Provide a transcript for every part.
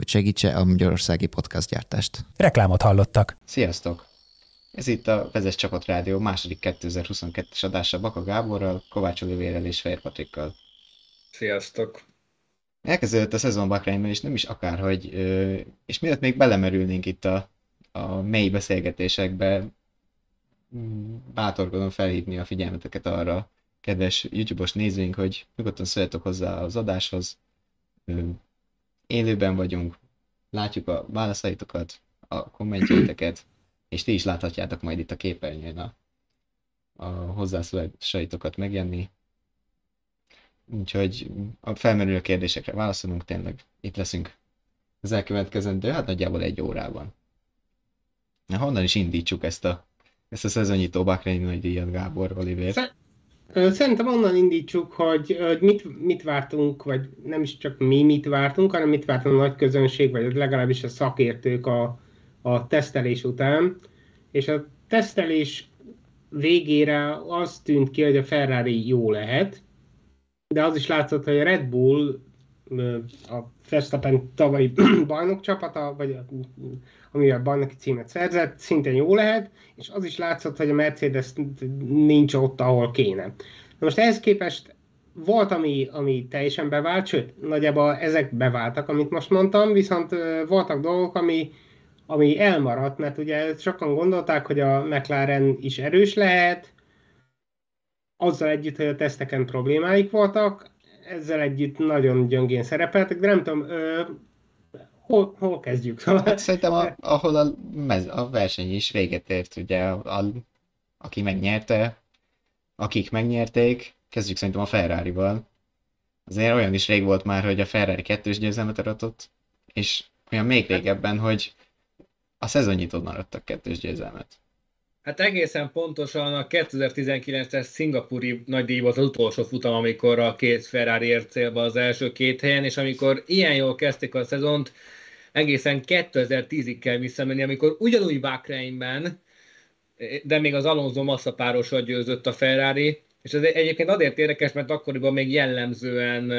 hogy segítse a magyarországi podcastgyártást. Reklámot hallottak. Sziasztok! Ez itt a Vezes Csapat Rádió második 2022-es adása Baka Gáborral, Kovács Olivérrel és Fehér Patrikkal. Sziasztok! Elkezdődött a szezon Bakrányban, és nem is akárhogy, és mielőtt még belemerülnénk itt a, a mély beszélgetésekbe, bátorkodom felhívni a figyelmeteket arra, kedves YouTube-os nézőink, hogy nyugodtan szóljatok hozzá az adáshoz. Élőben vagyunk, látjuk a válaszaitokat, a kommentjeiteket, és ti is láthatjátok majd itt a képernyőn a, a hozzászólásaitokat megjelenni. Úgyhogy a felmerülő kérdésekre válaszolunk, tényleg itt leszünk az elkövetkezendő, hát nagyjából egy órában. Na, honnan is indítsuk ezt a, ezt a szezonnyitó Bakrányi nagy díjat, Gábor, Oliver? Szerintem onnan indítsuk, hogy, hogy mit, mit vártunk, vagy nem is csak mi mit vártunk, hanem mit vártunk a nagy közönség, vagy legalábbis a szakértők a, a tesztelés után. És a tesztelés végére az tűnt ki, hogy a Ferrari jó lehet, de az is látszott, hogy a Red Bull, a Verstappen tavalyi bajnok csapata, vagy ami a bajnoki címet szerzett, szintén jó lehet, és az is látszott, hogy a Mercedes nincs ott, ahol kéne. Na most ehhez képest volt, ami, ami teljesen bevált, sőt, nagyjából ezek beváltak, amit most mondtam, viszont voltak dolgok, ami, ami elmaradt, mert ugye sokan gondolták, hogy a McLaren is erős lehet, azzal együtt, hogy a teszteken problémáik voltak, ezzel együtt nagyon gyöngén szerepeltek, de nem tudom, ö, hol, hol kezdjük? Hát szerintem a, ahol a, mez, a verseny is véget ért, ugye, a, a, aki megnyerte, akik megnyerték, kezdjük szerintem a Ferrari-val. Azért olyan is rég volt már, hogy a Ferrari kettős győzelmet aratott, és olyan még régebben, hogy a szezonnyitót maradtak kettős győzelmet. Hát egészen pontosan a 2019-es szingapúri díj volt az utolsó futam, amikor a két Ferrari ért célba az első két helyen, és amikor ilyen jól kezdték a szezont, egészen 2010-ig kell visszamenni, amikor ugyanúgy Bakreinben, de még az Alonso Massa párosra győzött a Ferrari, és ez egyébként azért érdekes, mert akkoriban még jellemzően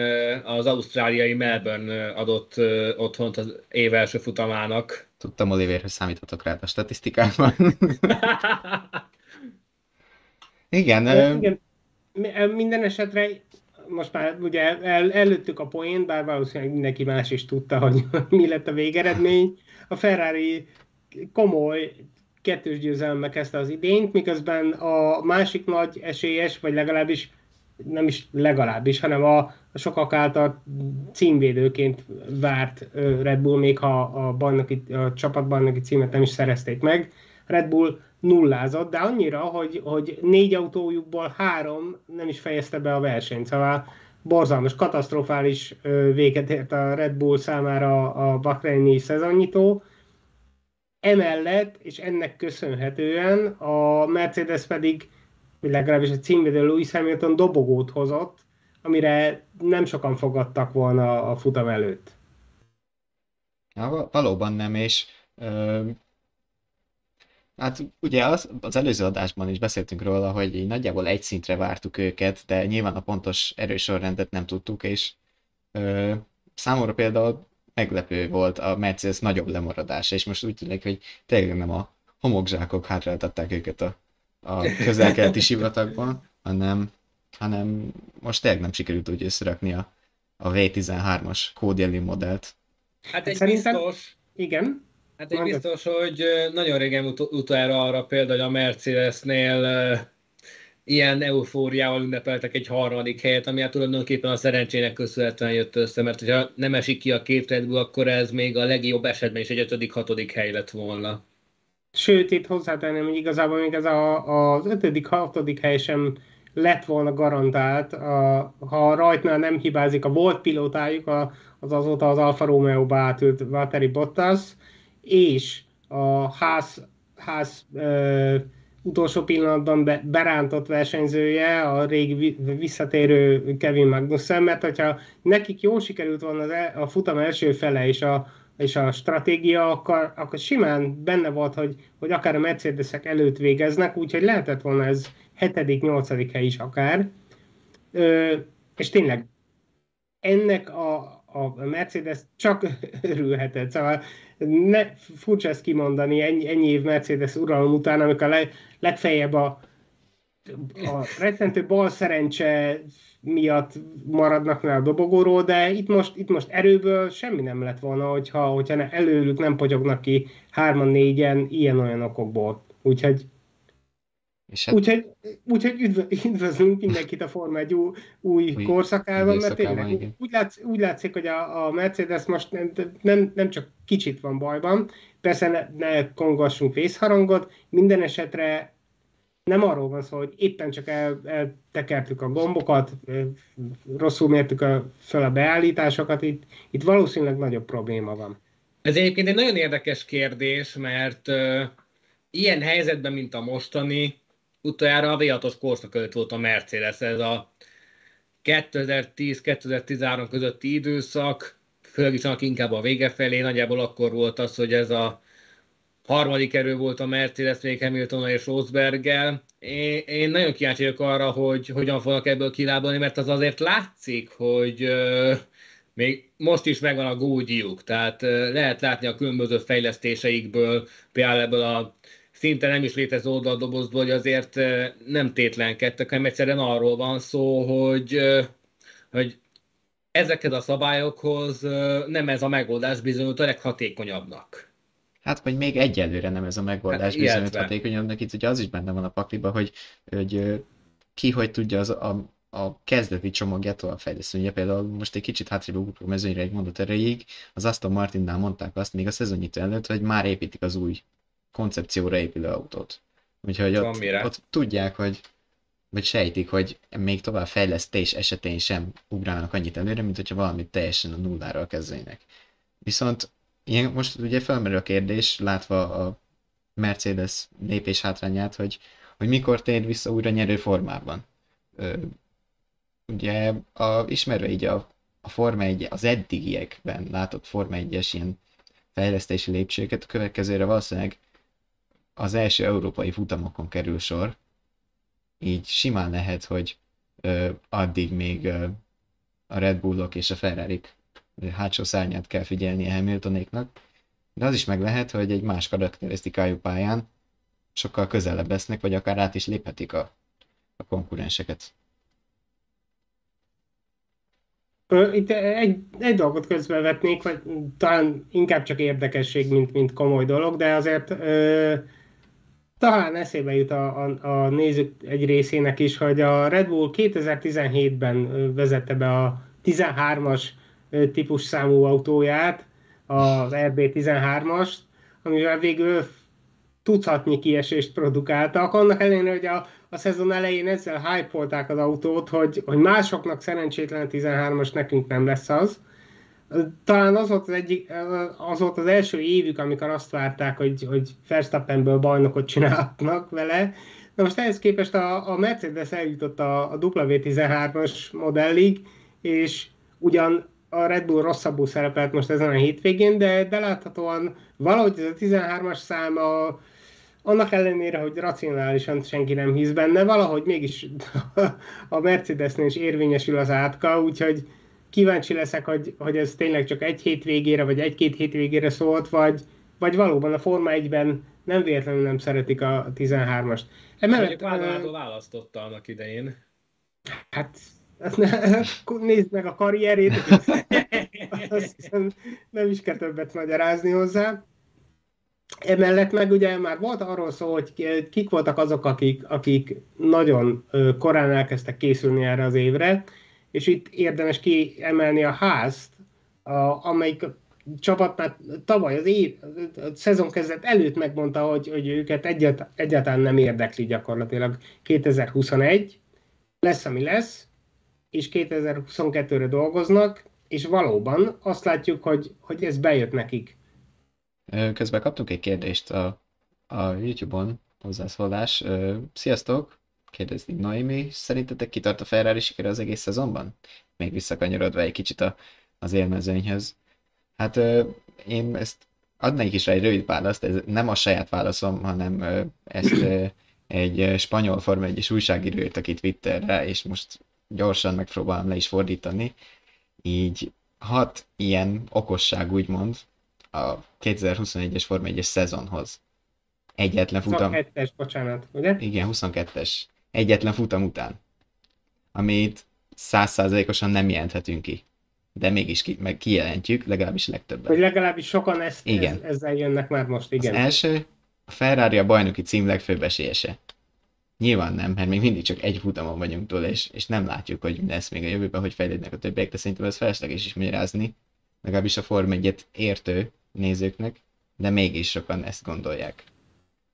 az ausztráliai Melbourne adott otthont az év első futamának. Tudtam, Oliver, hogy számíthatok rá a statisztikákban. igen. igen. Minden esetre most már ugye el, előttük a poént, bár valószínűleg mindenki más is tudta, hogy mi lett a végeredmény. A Ferrari komoly kettős győzelme kezdte az idényt, miközben a másik nagy esélyes, vagy legalábbis nem is legalábbis, hanem a, a sokak által címvédőként várt Red Bull, még ha a, bajnoki, a csapatbajnoki címet nem is szerezték meg. Red Bull nullázott, de annyira, hogy, hogy négy autójukból három nem is fejezte be a versenyt, szóval borzalmas, katasztrofális véget ért a Red Bull számára a Bahreini szezonnyitó, Emellett, és ennek köszönhetően a Mercedes pedig, legalábbis a címvédő Lewis Hamilton dobogót hozott, amire nem sokan fogadtak volna a futam előtt. Ja, valóban nem, és ö, hát ugye az, az előző adásban is beszéltünk róla, hogy így nagyjából egy szintre vártuk őket, de nyilván a pontos erősorrendet nem tudtuk, és ö, számomra például meglepő volt a Mercedes nagyobb lemaradása, és most úgy tűnik, hogy tényleg nem a homokzsákok hátráltatták őket a, a közel-keleti sivatagban, hanem, hanem most tényleg nem sikerült úgy összerakni a, a V13-as kódjelű modellt. Hát egy Szerintem... biztos, igen. Hát egy biztos, hogy nagyon régen ut- utára arra példa, hogy a Mercedesnél ilyen eufóriával ünnepeltek egy harmadik helyet, ami hát tulajdonképpen a szerencsének köszönhetően jött össze, mert ha nem esik ki a két Red Bull, akkor ez még a legjobb esetben is egy ötödik, hatodik hely lett volna. Sőt, itt hozzátenném, hogy igazából még ez a, az ötödik, hatodik hely sem lett volna garantált, a, ha rajtnál nem hibázik a volt pilótájuk, a, az azóta az Alfa Romeo-ba átült Valtteri Bottas, és a ház, ház ö, utolsó pillanatban be, berántott versenyzője, a régi visszatérő Kevin Magnussen, mert hogyha nekik jól sikerült volna az el, a futam első fele és a, és a stratégia, akkor, akkor simán benne volt, hogy, hogy akár a Mercedesek előtt végeznek, úgyhogy lehetett volna ez hetedik, nyolcadik hely is akár. Ö, és tényleg ennek a, a Mercedes csak örülhetett. Szóval ne, furcsa ezt kimondani ennyi, ennyi év Mercedes uralom után, amikor a leg, legfeljebb a, a rettentő bal szerencse miatt maradnak le a dobogóról, de itt most, itt most erőből semmi nem lett volna, hogyha, hogyha ne, előlük nem potyognak ki hárman-négyen ilyen-olyan okokból. Úgyhogy és hát... Úgyhogy, úgyhogy üdvözlünk mindenkit a Forma egy új, új, új korszakában, mert tényleg úgy, látsz, úgy látszik, hogy a, a Mercedes most nem, nem, nem csak kicsit van bajban, persze ne, ne kongassunk vészharangot, minden esetre nem arról van szó, hogy éppen csak el, eltekertük a gombokat, rosszul mértük a, fel a beállításokat, itt, itt valószínűleg nagyobb probléma van. Ez egyébként egy nagyon érdekes kérdés, mert uh, ilyen helyzetben, mint a mostani, utoljára a V6-os korszak előtt volt a Mercedes, ez a 2010-2013 közötti időszak, főleg is inkább a vége felé, nagyjából akkor volt az, hogy ez a harmadik erő volt a Mercedes még Hamilton és Rosberggel. Én, én nagyon kíváncsi vagyok arra, hogy hogyan fognak ebből kilábalni, mert az azért látszik, hogy még most is megvan a gógyiuk, tehát lehet látni a különböző fejlesztéseikből, például ebből a szinte nem is létező oldaldobozból, hogy azért nem tétlenkedtek, hanem egyszerűen arról van szó, hogy, hogy ezeket a szabályokhoz nem ez a megoldás bizonyult a leghatékonyabbnak. Hát, vagy még egyelőre nem ez a megoldás hát, bizonyult hatékonyabbnak. Itt ugye az is benne van a pakliba, hogy, hogy ki hogy tudja az a, a kezdeti csomagját továbbfejleszteni. Ugye például most egy kicsit hátrébb ugrok mezőnyre egy mondat erejéig, az Aston Martinnál mondták azt még a szezonnyitó előtt, hogy már építik az új koncepcióra épülő autót. Úgyhogy ott, ott tudják, hogy vagy sejtik, hogy még tovább fejlesztés esetén sem ugrálnak annyit előre, mint hogyha valamit teljesen a nulláról kezdenének. Viszont ilyen, most ugye felmerül a kérdés, látva a Mercedes lépés hátrányát, hogy, hogy mikor tér vissza újra nyerő formában. Ö, ugye a, ismerve így a, a Forma 1, az eddigiekben látott Forma 1-es ilyen fejlesztési lépcsőket, a következőre valószínűleg az első európai futamokon kerül sor, így simán lehet, hogy ö, addig még ö, a Red Bullok és a ferrari hátsó szárnyát kell figyelni a Hamiltonéknak, de az is meg lehet, hogy egy más karakterisztikájú pályán sokkal közelebb lesznek, vagy akár át is léphetik a, a konkurenseket. Itt egy, egy dolgot közbevetnék, vagy talán inkább csak érdekesség, mint, mint komoly dolog, de azért ö, talán eszébe jut a, a, a nézők egy részének is, hogy a Red Bull 2017-ben vezette be a 13-as típus számú autóját, az RB13-ast, amivel végül tucatnyi kiesést produkáltak, annak ellenére, hogy a, a szezon elején ezzel hype az autót, hogy, hogy másoknak szerencsétlen 13-as, nekünk nem lesz az. Talán az volt az, egyik, az volt az első évük, amikor azt várták, hogy, hogy Verstappenből bajnokot csinálnak vele. Na most ehhez képest a, a Mercedes eljutott a, a W13-as modellig, és ugyan a Red Bull rosszabbul szerepelt most ezen a hétvégén, de, de láthatóan valahogy ez a 13-as szám a, annak ellenére, hogy racionálisan senki nem hisz benne, valahogy mégis a Mercedesnél is érvényesül az átka, úgyhogy kíváncsi leszek, hogy, hogy ez tényleg csak egy hétvégére, vagy egy-két hétvégére szólt, vagy, vagy valóban a Forma 1-ben nem véletlenül nem szeretik a 13-ast. Emellett... Vádoládó választotta annak idején. Hát nézd meg a karrierét, azt hiszem nem is kell többet magyarázni hozzá. Emellett meg ugye már volt arról szó, hogy kik voltak azok, akik, akik nagyon korán elkezdtek készülni erre az évre, és itt érdemes kiemelni a házt, a, amelyik csapat már tavaly az év, a szezon kezdet előtt megmondta, hogy, hogy őket egyet, egyáltalán nem érdekli gyakorlatilag. 2021, lesz, ami lesz, és 2022-re dolgoznak, és valóban azt látjuk, hogy, hogy ez bejött nekik. Közben kaptunk egy kérdést a, a YouTube-on, hozzászólás. Sziasztok! Kérdezni Noémi, szerintetek kitart a Ferrari sikere az egész szezonban? Még visszakanyarodva egy kicsit a, az élmezőnyhöz. Hát én ezt adnék is rá egy rövid választ, ez nem a saját válaszom, hanem ezt egy spanyol Forma 1 újságíró írt ki Twitterre, és most gyorsan megpróbálom le is fordítani. Így hat ilyen okosság úgymond a 2021-es Forma 1-es szezonhoz. Egyetlen futam... 22-es, bocsánat, ugye? Igen, 22-es. Egyetlen futam után. Amit százszázalékosan nem jelenthetünk ki. De mégis ki, meg kijelentjük, legalábbis legtöbben. Hogy legalábbis sokan ezt, igen. Ez, ezzel jönnek már most, igen. Az első, a Ferrari a bajnoki cím legfőbb esélyese. Nyilván nem, mert még mindig csak egy futamon vagyunk túl, és, és nem látjuk, hogy lesz még a jövőben, hogy fejlődnek a többiek, de szerintem ez felesleges is magyarázni, legalábbis a Form 1 értő nézőknek, de mégis sokan ezt gondolják.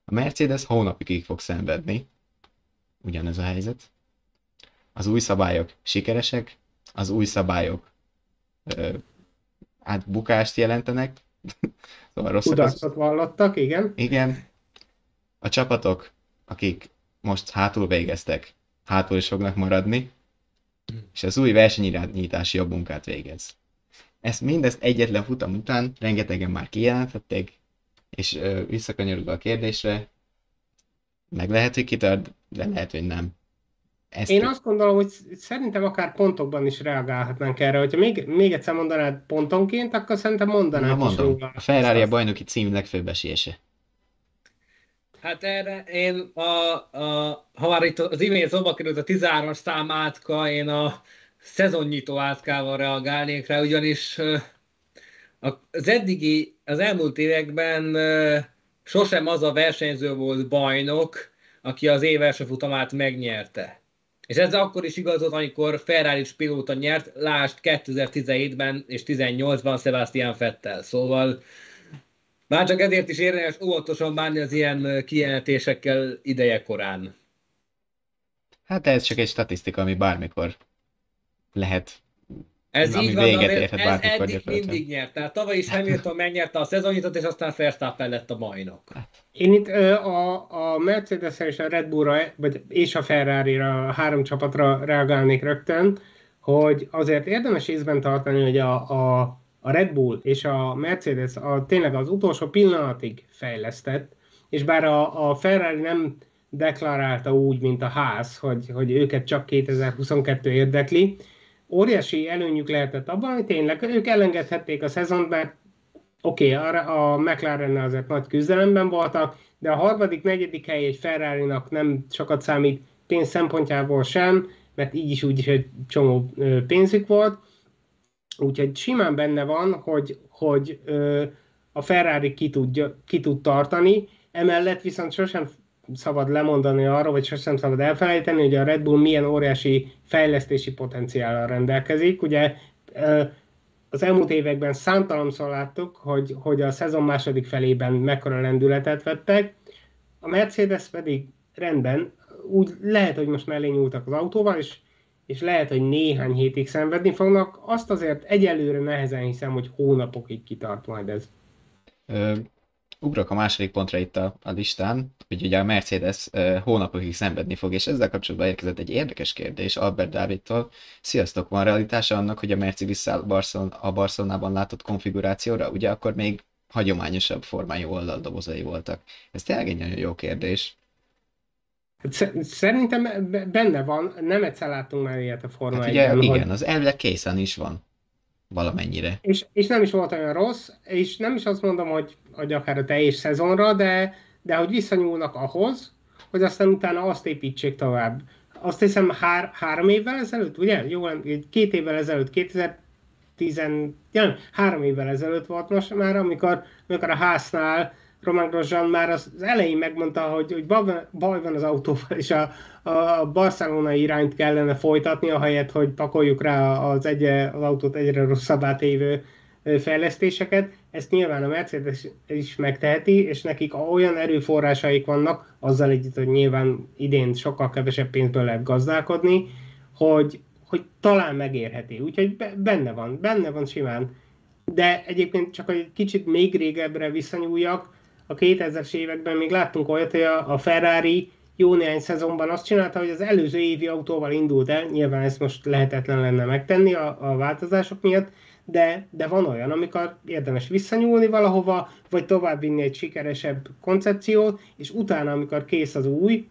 A Mercedes hónapig fog szenvedni, ugyanez a helyzet. Az új szabályok sikeresek, az új szabályok ö, hát bukást jelentenek, szóval rosszak. Kudarcot vallottak, igen. Igen. A csapatok, akik most hátul végeztek, hátul is fognak maradni, és az új versenyirányítás jobb munkát végez. Ezt mindezt egyetlen futam után rengetegen már kijelentették, és ö, visszakanyarodva a kérdésre, meg lehet, hogy kitart, de lehet, hogy nem. Ezt Én azt gondolom, hogy szerintem akár pontokban is reagálhatnánk erre. Hogyha még, még egyszer mondanád pontonként, akkor szerintem mondanánk Na, mondom, is A Ferrari a bajnoki cím legfőbb esélyese. Hát erre én, a, a, ha már itt az imént szóba került a 13-as szám átka, én a szezonnyitó átkával reagálnék rá, ugyanis az eddigi, az elmúlt években sosem az a versenyző volt bajnok, aki az év első futamát megnyerte. És ez akkor is igaz volt, amikor ferrari pilóta nyert, lást 2017-ben és 18-ban Sebastian Vettel. Szóval már csak ezért is érdemes óvatosan bánni az ilyen kijelentésekkel ideje korán. Hát ez csak egy statisztika, ami bármikor lehet ez így van, véget érhet ez eddig mindig nyert. Tehát tavaly is Hamilton megnyerte a szezonnyitot, és aztán Verstappen lett a bajnok. Én itt a, a mercedes és a Red Bullra, vagy, és a Ferrari-ra, a három csapatra reagálnék rögtön, hogy azért érdemes észben tartani, hogy a, a, a Red Bull és a Mercedes a, tényleg az utolsó pillanatig fejlesztett, és bár a, a Ferrari nem deklarálta úgy, mint a ház, hogy, hogy őket csak 2022 érdekli, óriási előnyük lehetett abban, hogy tényleg ők elengedhették a szezont, mert oké, okay, a, a McLaren azért nagy küzdelemben voltak, de a harmadik, negyedik hely egy ferrari nem sokat számít pénz szempontjából sem, mert így is úgy is egy csomó pénzük volt. Úgyhogy simán benne van, hogy, hogy a Ferrari ki, tudja, ki tud tartani, emellett viszont sosem szabad lemondani arról, vagy sosem szabad elfelejteni, hogy a Red Bull milyen óriási fejlesztési potenciállal rendelkezik. Ugye az elmúlt években számtalanszor láttuk, hogy, hogy a szezon második felében mekkora lendületet vettek, a Mercedes pedig rendben, úgy lehet, hogy most mellé nyúltak az autóval, és, és lehet, hogy néhány hétig szenvedni fognak, azt azért egyelőre nehezen hiszem, hogy hónapokig kitart majd ez ugrok a második pontra itt a, a listán, hogy ugye a Mercedes uh, hónapokig szenvedni fog, és ezzel kapcsolatban érkezett egy érdekes kérdés Albert Dávidtól. Sziasztok, van realitása annak, hogy a Merci vissza Barcelon, a Barcelonában látott konfigurációra? Ugye akkor még hagyományosabb formájú oldaldobozai voltak. Ez tényleg egy nagyon jó kérdés. Hát szerintem benne van, nem egyszer láttunk már ilyet a Forma hát ugye, Igen, hogy... az elvileg készen is van valamennyire. És, és nem is volt olyan rossz, és nem is azt mondom, hogy, hogy akár a teljes szezonra, de, de hogy visszanyúlnak ahhoz, hogy aztán utána azt építsék tovább. Azt hiszem hár, három évvel ezelőtt, ugye? Jó, két évvel ezelőtt, 2010, ja, három évvel ezelőtt volt most már, amikor, amikor a háznál Roman Grosjean már az elején megmondta, hogy, hogy baj van az autóval, és a, a Barcelona irányt kellene folytatni, ahelyett, hogy pakoljuk rá az, egyre, az autót egyre rosszabbá tévő fejlesztéseket. Ezt nyilván a Mercedes is megteheti, és nekik olyan erőforrásaik vannak, azzal együtt, hogy nyilván idén sokkal kevesebb pénzből lehet gazdálkodni, hogy, hogy talán megérheti. Úgyhogy benne van, benne van simán de egyébként csak egy kicsit még régebbre visszanyúljak, a 2000-es években még láttunk olyat, hogy a Ferrari jó néhány szezonban azt csinálta, hogy az előző évi autóval indult el, nyilván ezt most lehetetlen lenne megtenni a, a változások miatt, de, de van olyan, amikor érdemes visszanyúlni valahova, vagy továbbvinni egy sikeresebb koncepciót, és utána, amikor kész az új,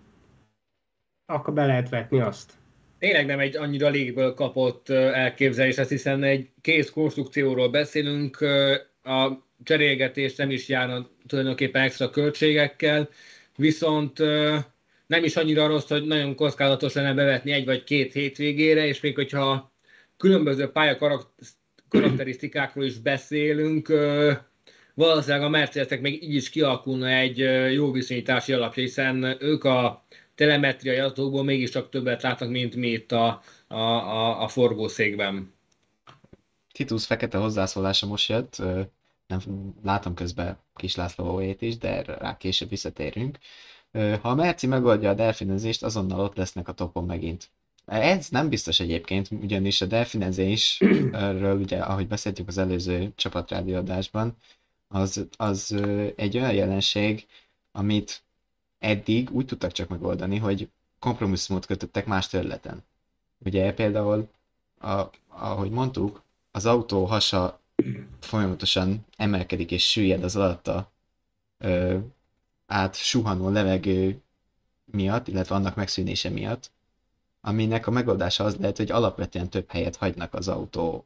akkor be lehet vetni azt. Tényleg nem egy annyira légből kapott elképzelés, hiszen egy kész konstrukcióról beszélünk, a cserélgetés nem is járna tulajdonképpen extra költségekkel, viszont nem is annyira rossz, hogy nagyon kockázatos lenne bevetni egy vagy két hétvégére, és még hogyha különböző pálya karakterisztikákról is beszélünk, valószínűleg a Mercedesnek még így is kialakulna egy jó viszonyítási alapja, hiszen ők a telemetriai adatókból mégiscsak többet látnak, mint mi itt a, a, a, a forgószékben. Titus fekete hozzászólása most jött, nem látom közben Kis László is, de rá később visszatérünk. Ha a Merci megoldja a delfinezést, azonnal ott lesznek a topon megint. Ez nem biztos egyébként, ugyanis a delfinezésről, ugye, ahogy beszéltük az előző csapatrádióadásban, az, az egy olyan jelenség, amit eddig úgy tudtak csak megoldani, hogy kompromisszumot kötöttek más területen. Ugye például, a, ahogy mondtuk, az autó hasa folyamatosan emelkedik és süllyed az alatta ö, át suhanó levegő miatt, illetve annak megszűnése miatt, aminek a megoldása az lehet, hogy alapvetően több helyet hagynak az autó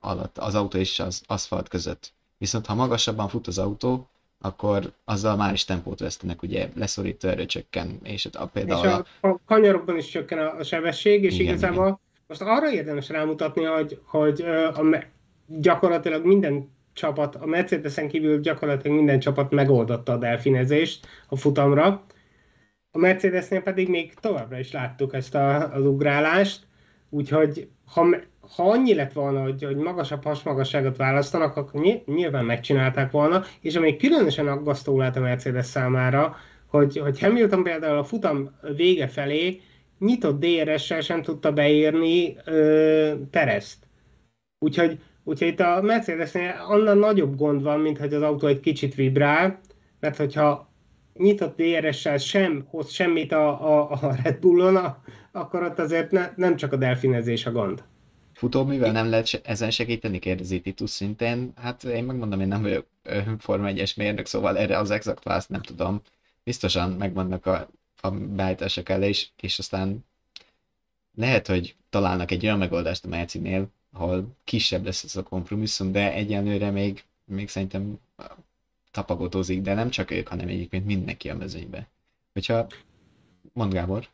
alatt, az autó és az aszfalt között. Viszont ha magasabban fut az autó, akkor azzal már is tempót vesztenek, ugye leszorító erő csökken, és a, például... És a, a kanyarokban is csökken a, a sebesség, és igen, igazából igen. most arra érdemes rámutatni, hogy, hogy a, gyakorlatilag minden csapat, a Mercedesen kívül gyakorlatilag minden csapat megoldotta a delfinezést a futamra. A Mercedesnél pedig még továbbra is láttuk ezt a, az ugrálást, úgyhogy ha, ha annyi lett volna, hogy, hogy magasabb hasmagasságot választanak, akkor nyilván megcsinálták volna, és ami különösen aggasztó lehet a Mercedes számára, hogy, hogy Hamilton például a futam vége felé nyitott DRS-sel sem tudta beírni ö, Perezt. Úgyhogy Úgyhogy itt a Mercedesnél annál nagyobb gond van, mint hogy az autó egy kicsit vibrál, mert hogyha nyitott DRS-sel sem hoz semmit a, a, a Red Bullon, akkor ott azért ne, nem csak a delfinezés a gond. Futóművel nem lehet ezen segíteni, kérdezi Titus szintén. Hát én megmondom, én nem vagyok Forma 1-es mérnök, szóval erre az exakt választ nem tudom. Biztosan megvannak a, a beállítások el, és, és aztán lehet, hogy találnak egy olyan megoldást a Mercinél, ahol kisebb lesz ez a kompromisszum, de egyenlőre még, még szerintem tapagotózik, de nem csak ők, hanem egyébként mindenki a mezőnybe. Hogyha, mond Gábor.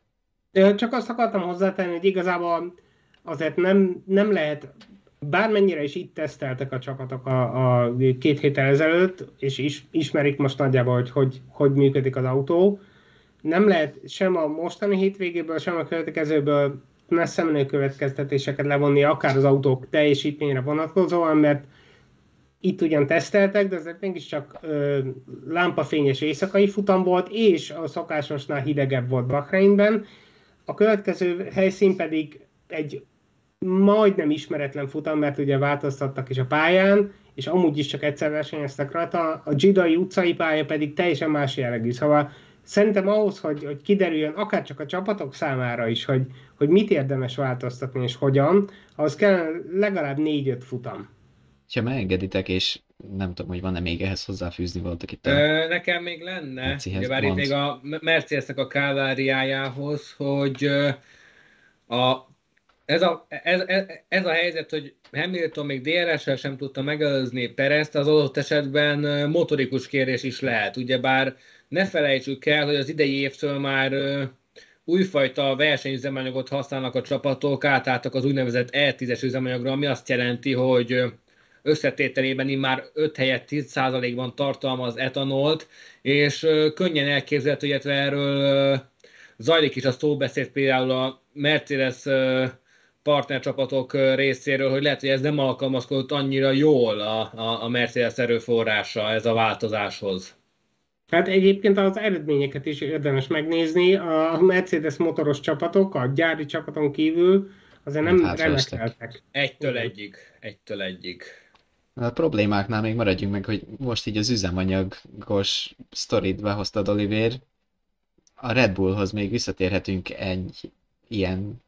Csak azt akartam hozzátenni, hogy igazából azért nem, nem lehet, bármennyire is itt teszteltek a csapatok a, a két héttel ezelőtt, és is, ismerik most nagyjából, hogy, hogy hogy működik az autó, nem lehet sem a mostani hétvégéből, sem a következőből messze menő következtetéseket levonni, akár az autók teljesítményre vonatkozóan, mert itt ugyan teszteltek, de azért mégiscsak ö, lámpafényes éjszakai futam volt, és a szokásosnál hidegebb volt Bahreinben. A következő helyszín pedig egy majdnem ismeretlen futam, mert ugye változtattak is a pályán, és amúgy is csak egyszer versenyeztek rajta, a Gidai utcai pálya pedig teljesen más jellegű. Szóval szerintem ahhoz, hogy, hogy kiderüljön akár csak a csapatok számára is, hogy, hogy mit érdemes változtatni és hogyan, ahhoz kell legalább négy-öt futam. Ha megengeditek, és nem tudom, hogy van-e még ehhez hozzáfűzni voltak itt. Ö, nekem még lenne, ugye bár itt még a Mercedesnek a káváriájához, hogy a, ez, a, ez, ez, ez a helyzet, hogy Hamilton még DRS-sel sem tudta megelőzni Perezt, az adott esetben motorikus kérés is lehet. Ugyebár ne felejtsük el, hogy az idei évtől már újfajta versenyüzemanyagot használnak a csapatok, átálltak az úgynevezett E10-es üzemanyagra, ami azt jelenti, hogy összetételében már 5 helyett 10%-ban tartalmaz etanolt, és könnyen elképzelhető, illetve erről zajlik is a szóbeszéd például a Mercedes partnercsapatok részéről, hogy lehet, hogy ez nem alkalmazkodott annyira jól a, a, a Mercedes erőforrása ez a változáshoz. Hát egyébként az eredményeket is érdemes megnézni. A Mercedes motoros csapatok, a gyári csapaton kívül azért nem hát remekeltek. Egytől egyig. Egytől egyig. A problémáknál még maradjunk meg, hogy most így az üzemanyagos sztorit behoztad, Oliver. A Red Bullhoz még visszatérhetünk egy ilyen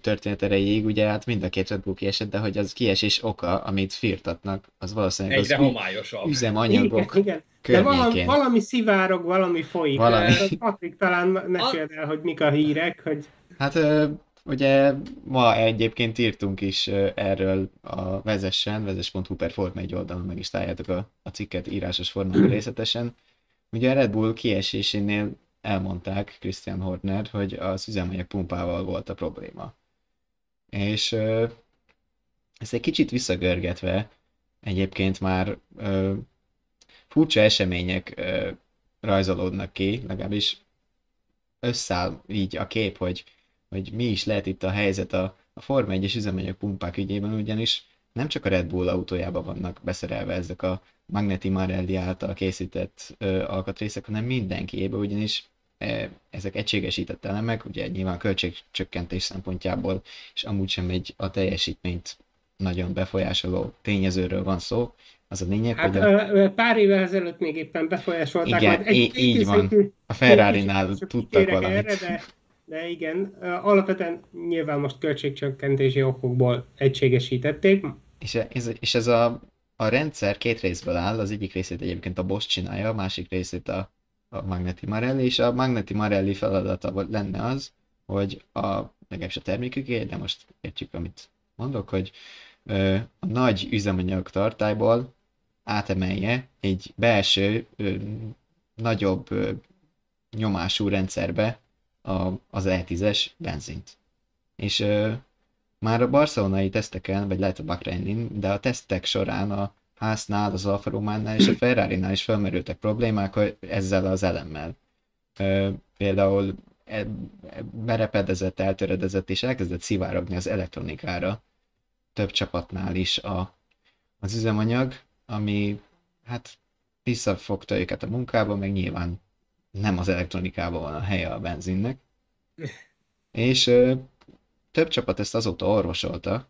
történet erejéig, ugye hát mind a két Red Bull kiesett, de hogy az kiesés oka, amit firtatnak, az valószínűleg Egyre az homályosabb. üzemanyagok igen, igen. De valami, valami szivárog, valami folyik. Valami. Patrik talán meséld el, hogy mik a hírek, hogy... Hát ugye ma egyébként írtunk is erről a vezessen, vezes.hu per Forma egy oldalon meg is találjátok a, a cikket írásos formában részletesen. Ugye a Red Bull kiesésénél elmondták Christian Horner, hogy az üzemanyag pumpával volt a probléma. És ez egy kicsit visszagörgetve, egyébként már ö, furcsa események ö, rajzolódnak ki, legalábbis összeáll így a kép, hogy, hogy mi is lehet itt a helyzet a, a Forma 1-es üzemanyag pumpák ügyében, ugyanis nem csak a Red Bull autójában vannak beszerelve ezek a Magneti Marelli által készített ö, alkatrészek, hanem mindenkiébe, ugyanis ezek egységesített elemek, ugye nyilván költségcsökkentés szempontjából, és amúgy sem egy a teljesítményt nagyon befolyásoló tényezőről van szó. Az a lényeg, hát, hogy a... pár évvel ezelőtt még éppen befolyásolták. Igen, egy, így, így van. A Ferrari-nál tudtak valamit. Erre, de, de igen, alapvetően nyilván most költségcsökkentési okokból egységesítették. És ez, és ez a, a rendszer két részből áll, az egyik részét egyébként a Bosch csinálja, a másik részét a a Magneti Marelli, és a Magneti Marelli feladata lenne az, hogy a, legalábbis a terméküké, de most értjük, amit mondok, hogy ö, a nagy üzemanyag tartályból átemelje egy belső, ö, nagyobb ö, nyomású rendszerbe a, az E10-es benzint. És ö, már a barcelonai teszteken, vagy lehet a Bahreinin, de a tesztek során a háznál, az Alfa Románál és a Ferrari-nál is felmerültek problémák ezzel az elemmel. Például e, merepedezett, eltöredezett és elkezdett szivárogni az elektronikára több csapatnál is a, az üzemanyag, ami hát visszafogta őket a munkába, meg nyilván nem az elektronikában van a helye a benzinnek. És ö, több csapat ezt azóta orvosolta,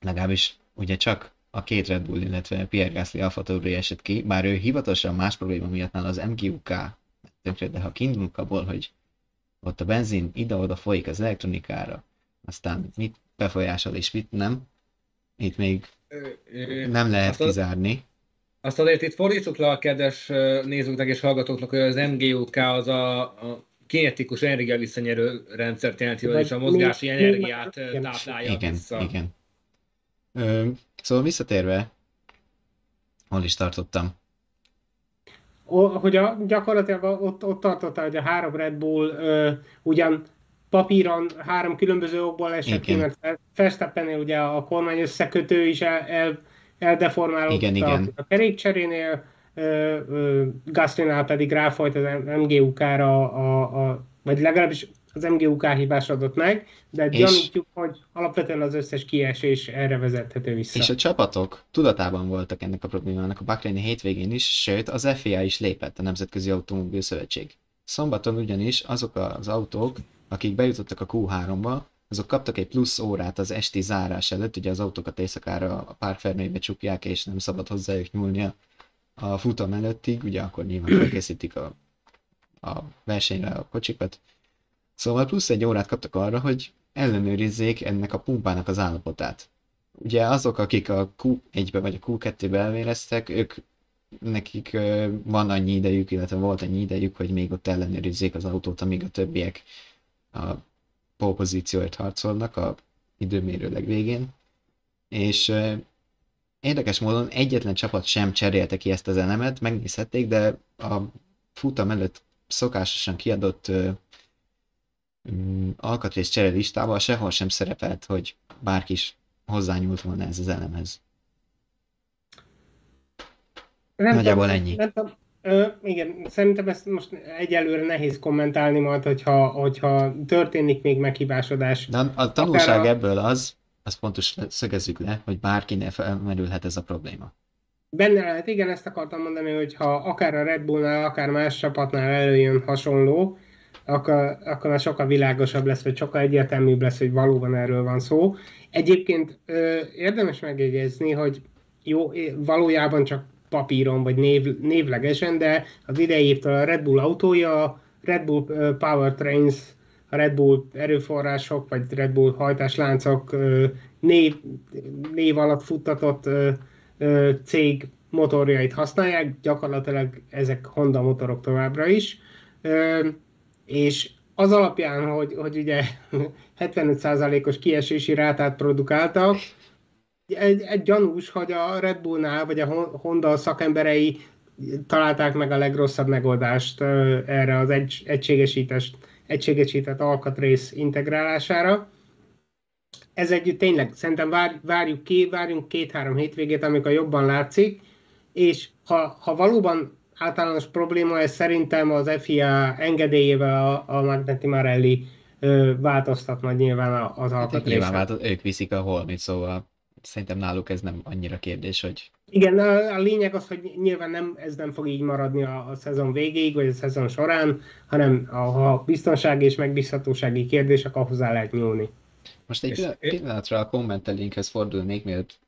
legalábbis ugye csak a két Red Bull, illetve Pierre Gasly Alfa Tauri esett ki, bár ő hivatalosan más probléma miatt az MGUK tönkre, de ha kiindulunk abból, hogy ott a benzin ide-oda folyik az elektronikára, aztán mit befolyásol és mit nem, itt még nem lehet azt kizárni. Azt azért itt fordítsuk le a kedves nézőknek és hallgatóknak, hogy az MGUK az a, a kinetikus energia visszanyerő rendszert jelenti, vagyis a mozgási energiát táplálja igen, vissza. Igen, Ö, szóval visszatérve, hol is tartottam? O, hogy a, gyakorlatilag ott, ott tartotta, hogy a három Red Bull ö, ugyan papíron három különböző okból esett ki, mert Verstappennél ugye a kormány összekötő is el, el, eldeformálódott igen, a, igen. a kerékcserénél, Gastrinál pedig ráfolyt az MGUK-ra, a, a, vagy legalábbis az MGUK hibás adott meg, de gyanítjuk, hogy alapvetően az összes kiesés erre vezethető vissza. És a csapatok tudatában voltak ennek a problémának a Bahreini hétvégén is, sőt az FIA is lépett a Nemzetközi Automobil Szövetség. Szombaton ugyanis azok az autók, akik bejutottak a Q3-ba, azok kaptak egy plusz órát az esti zárás előtt, ugye az autókat éjszakára a párfermébe csukják, és nem szabad hozzájuk nyúlni a, futam előttig, ugye akkor nyilván felkészítik a, a versenyre a kocsikat, Szóval plusz egy órát kaptak arra, hogy ellenőrizzék ennek a pumpának az állapotát. Ugye azok, akik a Q1-be vagy a Q2-be elvéreztek, ők nekik van annyi idejük, illetve volt annyi idejük, hogy még ott ellenőrizzék az autót, amíg a többiek a polpozícióért harcolnak a időmérő legvégén. És érdekes módon egyetlen csapat sem cserélte ki ezt az elemet, megnézhették, de a futam előtt szokásosan kiadott Mm, alkatrész csere listával sehol sem szerepelt, hogy bárki is hozzányúlt volna ez az elemhez. Nem Nagyjából tudom, ennyi. Nem tudom. Ö, igen, szerintem ezt most egyelőre nehéz kommentálni majd, hogyha, hogyha történik még meghibásodás. De a tanulság a... ebből az, azt pontos szögezzük le, hogy bárkinél felmerülhet ez a probléma. Benne lehet, igen, ezt akartam mondani, hogy ha akár a Red Bullnál, akár más csapatnál előjön hasonló, akkor, akkor már sokkal világosabb lesz, vagy sokkal egyértelműbb lesz, hogy valóban erről van szó. Egyébként ö, érdemes megjegyezni, hogy jó, valójában csak papíron, vagy név, névlegesen, de az idei évtől a Red Bull autója, a Red Bull Powertrains, a Red Bull erőforrások, vagy Red Bull hajtásláncok név, név alatt futtatott cég motorjait használják, gyakorlatilag ezek Honda motorok továbbra is, és az alapján, hogy, hogy ugye 75%-os kiesési rátát produkáltak, egy, egy gyanús, hogy a Red Bullnál, vagy a Honda szakemberei találták meg a legrosszabb megoldást erre az egy, egységesített, egységesített alkatrész integrálására. Ez együtt tényleg, szerintem vár, várjuk ki, várjunk két-három hétvégét, amikor jobban látszik, és ha, ha valóban általános probléma, ez szerintem az FIA engedélyével a, a Magneti Marelli ö, változtat majd nyilván az hát alkatrészen. Nyilván változ, ők viszik a holmit, szóval szerintem náluk ez nem annyira kérdés, hogy... Igen, a, a lényeg az, hogy nyilván nem, ez nem fog így maradni a, a szezon végéig, vagy a szezon során, hanem a, a biztonsági és megbízhatósági kérdések, ahhoz el lehet nyúlni. Most egy pillanatra a kommentellinkhez fordulnék, miért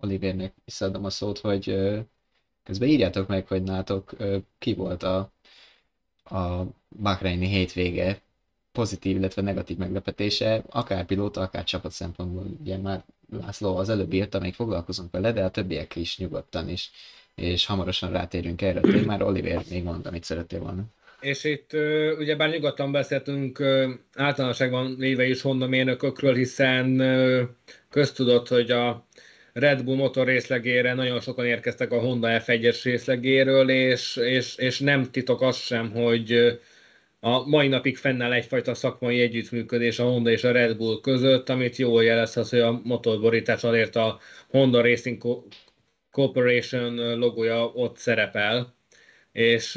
Olivernek visszaadom a szót, hogy közben írjátok meg, hogy nátok ki volt a, a Bahreini hétvége pozitív, illetve negatív meglepetése, akár pilóta, akár csapat szempontból. Ugye már László az előbb írta, még foglalkozunk vele, de a többiek is nyugodtan is. És hamarosan rátérünk erre a témára. Oliver, még mond, amit szerettél volna. És itt ugye bár nyugodtan beszéltünk általánosságban léve is Honda mérnökökről, hiszen köztudott, hogy a Red Bull motor részlegére nagyon sokan érkeztek a Honda F1-es részlegéről, és, és, és nem titok az sem, hogy a mai napig fennáll egyfajta szakmai együttműködés a Honda és a Red Bull között, amit jól jelez az, hogy a motorborítás azért a Honda Racing Corporation logója ott szerepel, és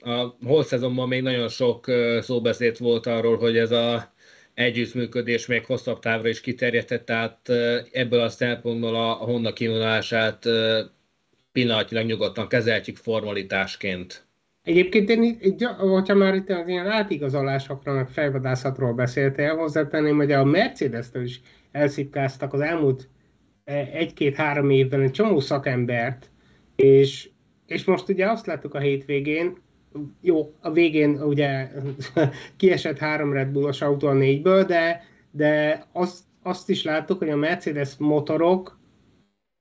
a holt szezonban még nagyon sok szóbeszéd volt arról, hogy ez a együttműködés még hosszabb távra is kiterjedett, tehát ebből a szempontból a Honda kivonulását pillanatnyilag nyugodtan kezelhetjük formalitásként. Egyébként én, hogyha már itt az ilyen átigazolásokról, meg fejvadászatról beszéltél, hozzátenném, hogy a Mercedes-től is elszipkáztak az elmúlt egy-két-három évben egy csomó szakembert, és, és most ugye azt láttuk a hétvégén, jó, a végén ugye kiesett három Red Bullos autó a négyből, de, de azt, azt is láttuk, hogy a Mercedes motorok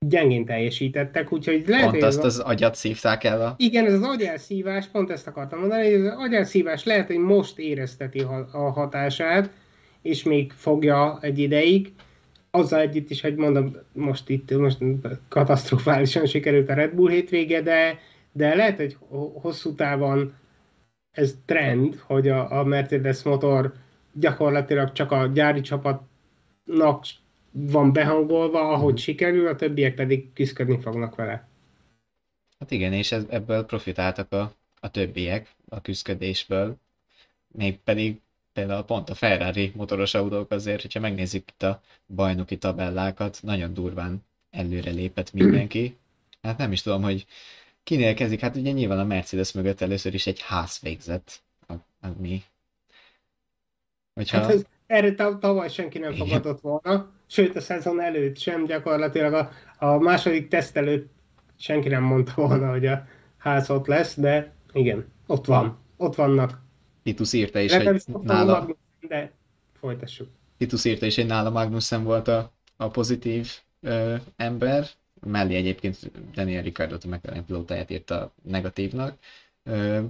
gyengén teljesítettek, úgyhogy lehet, Pont azt az, az agyat szívták el a... Igen, ez az agyelszívás, pont ezt akartam mondani, hogy az agyelszívás lehet, hogy most érezteti a hatását, és még fogja egy ideig, azzal együtt is, hogy mondom, most itt most katasztrofálisan sikerült a Red Bull hétvége, de, de lehet, hogy hosszú távon ez trend, hogy a, a Mercedes motor gyakorlatilag csak a gyári csapatnak van behangolva, ahogy sikerül, a többiek pedig küzdködni fognak vele. Hát igen, és ez, ebből profitáltak a, a többiek a küzdködésből, még pedig például pont a Ferrari motoros autók azért, hogyha megnézzük itt a bajnoki tabellákat, nagyon durván előre lépett mindenki. Hát nem is tudom, hogy kinél kezdik, hát ugye nyilván a Mercedes mögött először is egy ház végzett, mi. Hogyha... Hát ez, erre tavaly senki nem fogadott volna, sőt a szezon előtt sem gyakorlatilag a, a második teszt előtt senki nem mondta volna, hogy a ház ott lesz, de igen, ott van, ott vannak. Titus írta is, hogy nála... Magnussen, de folytassuk. Titus írta is, hogy nála Magnussen volt a, a pozitív ö, ember, mellé egyébként Daniel Ricciardo a McLaren pilótáját írta negatívnak. Ö,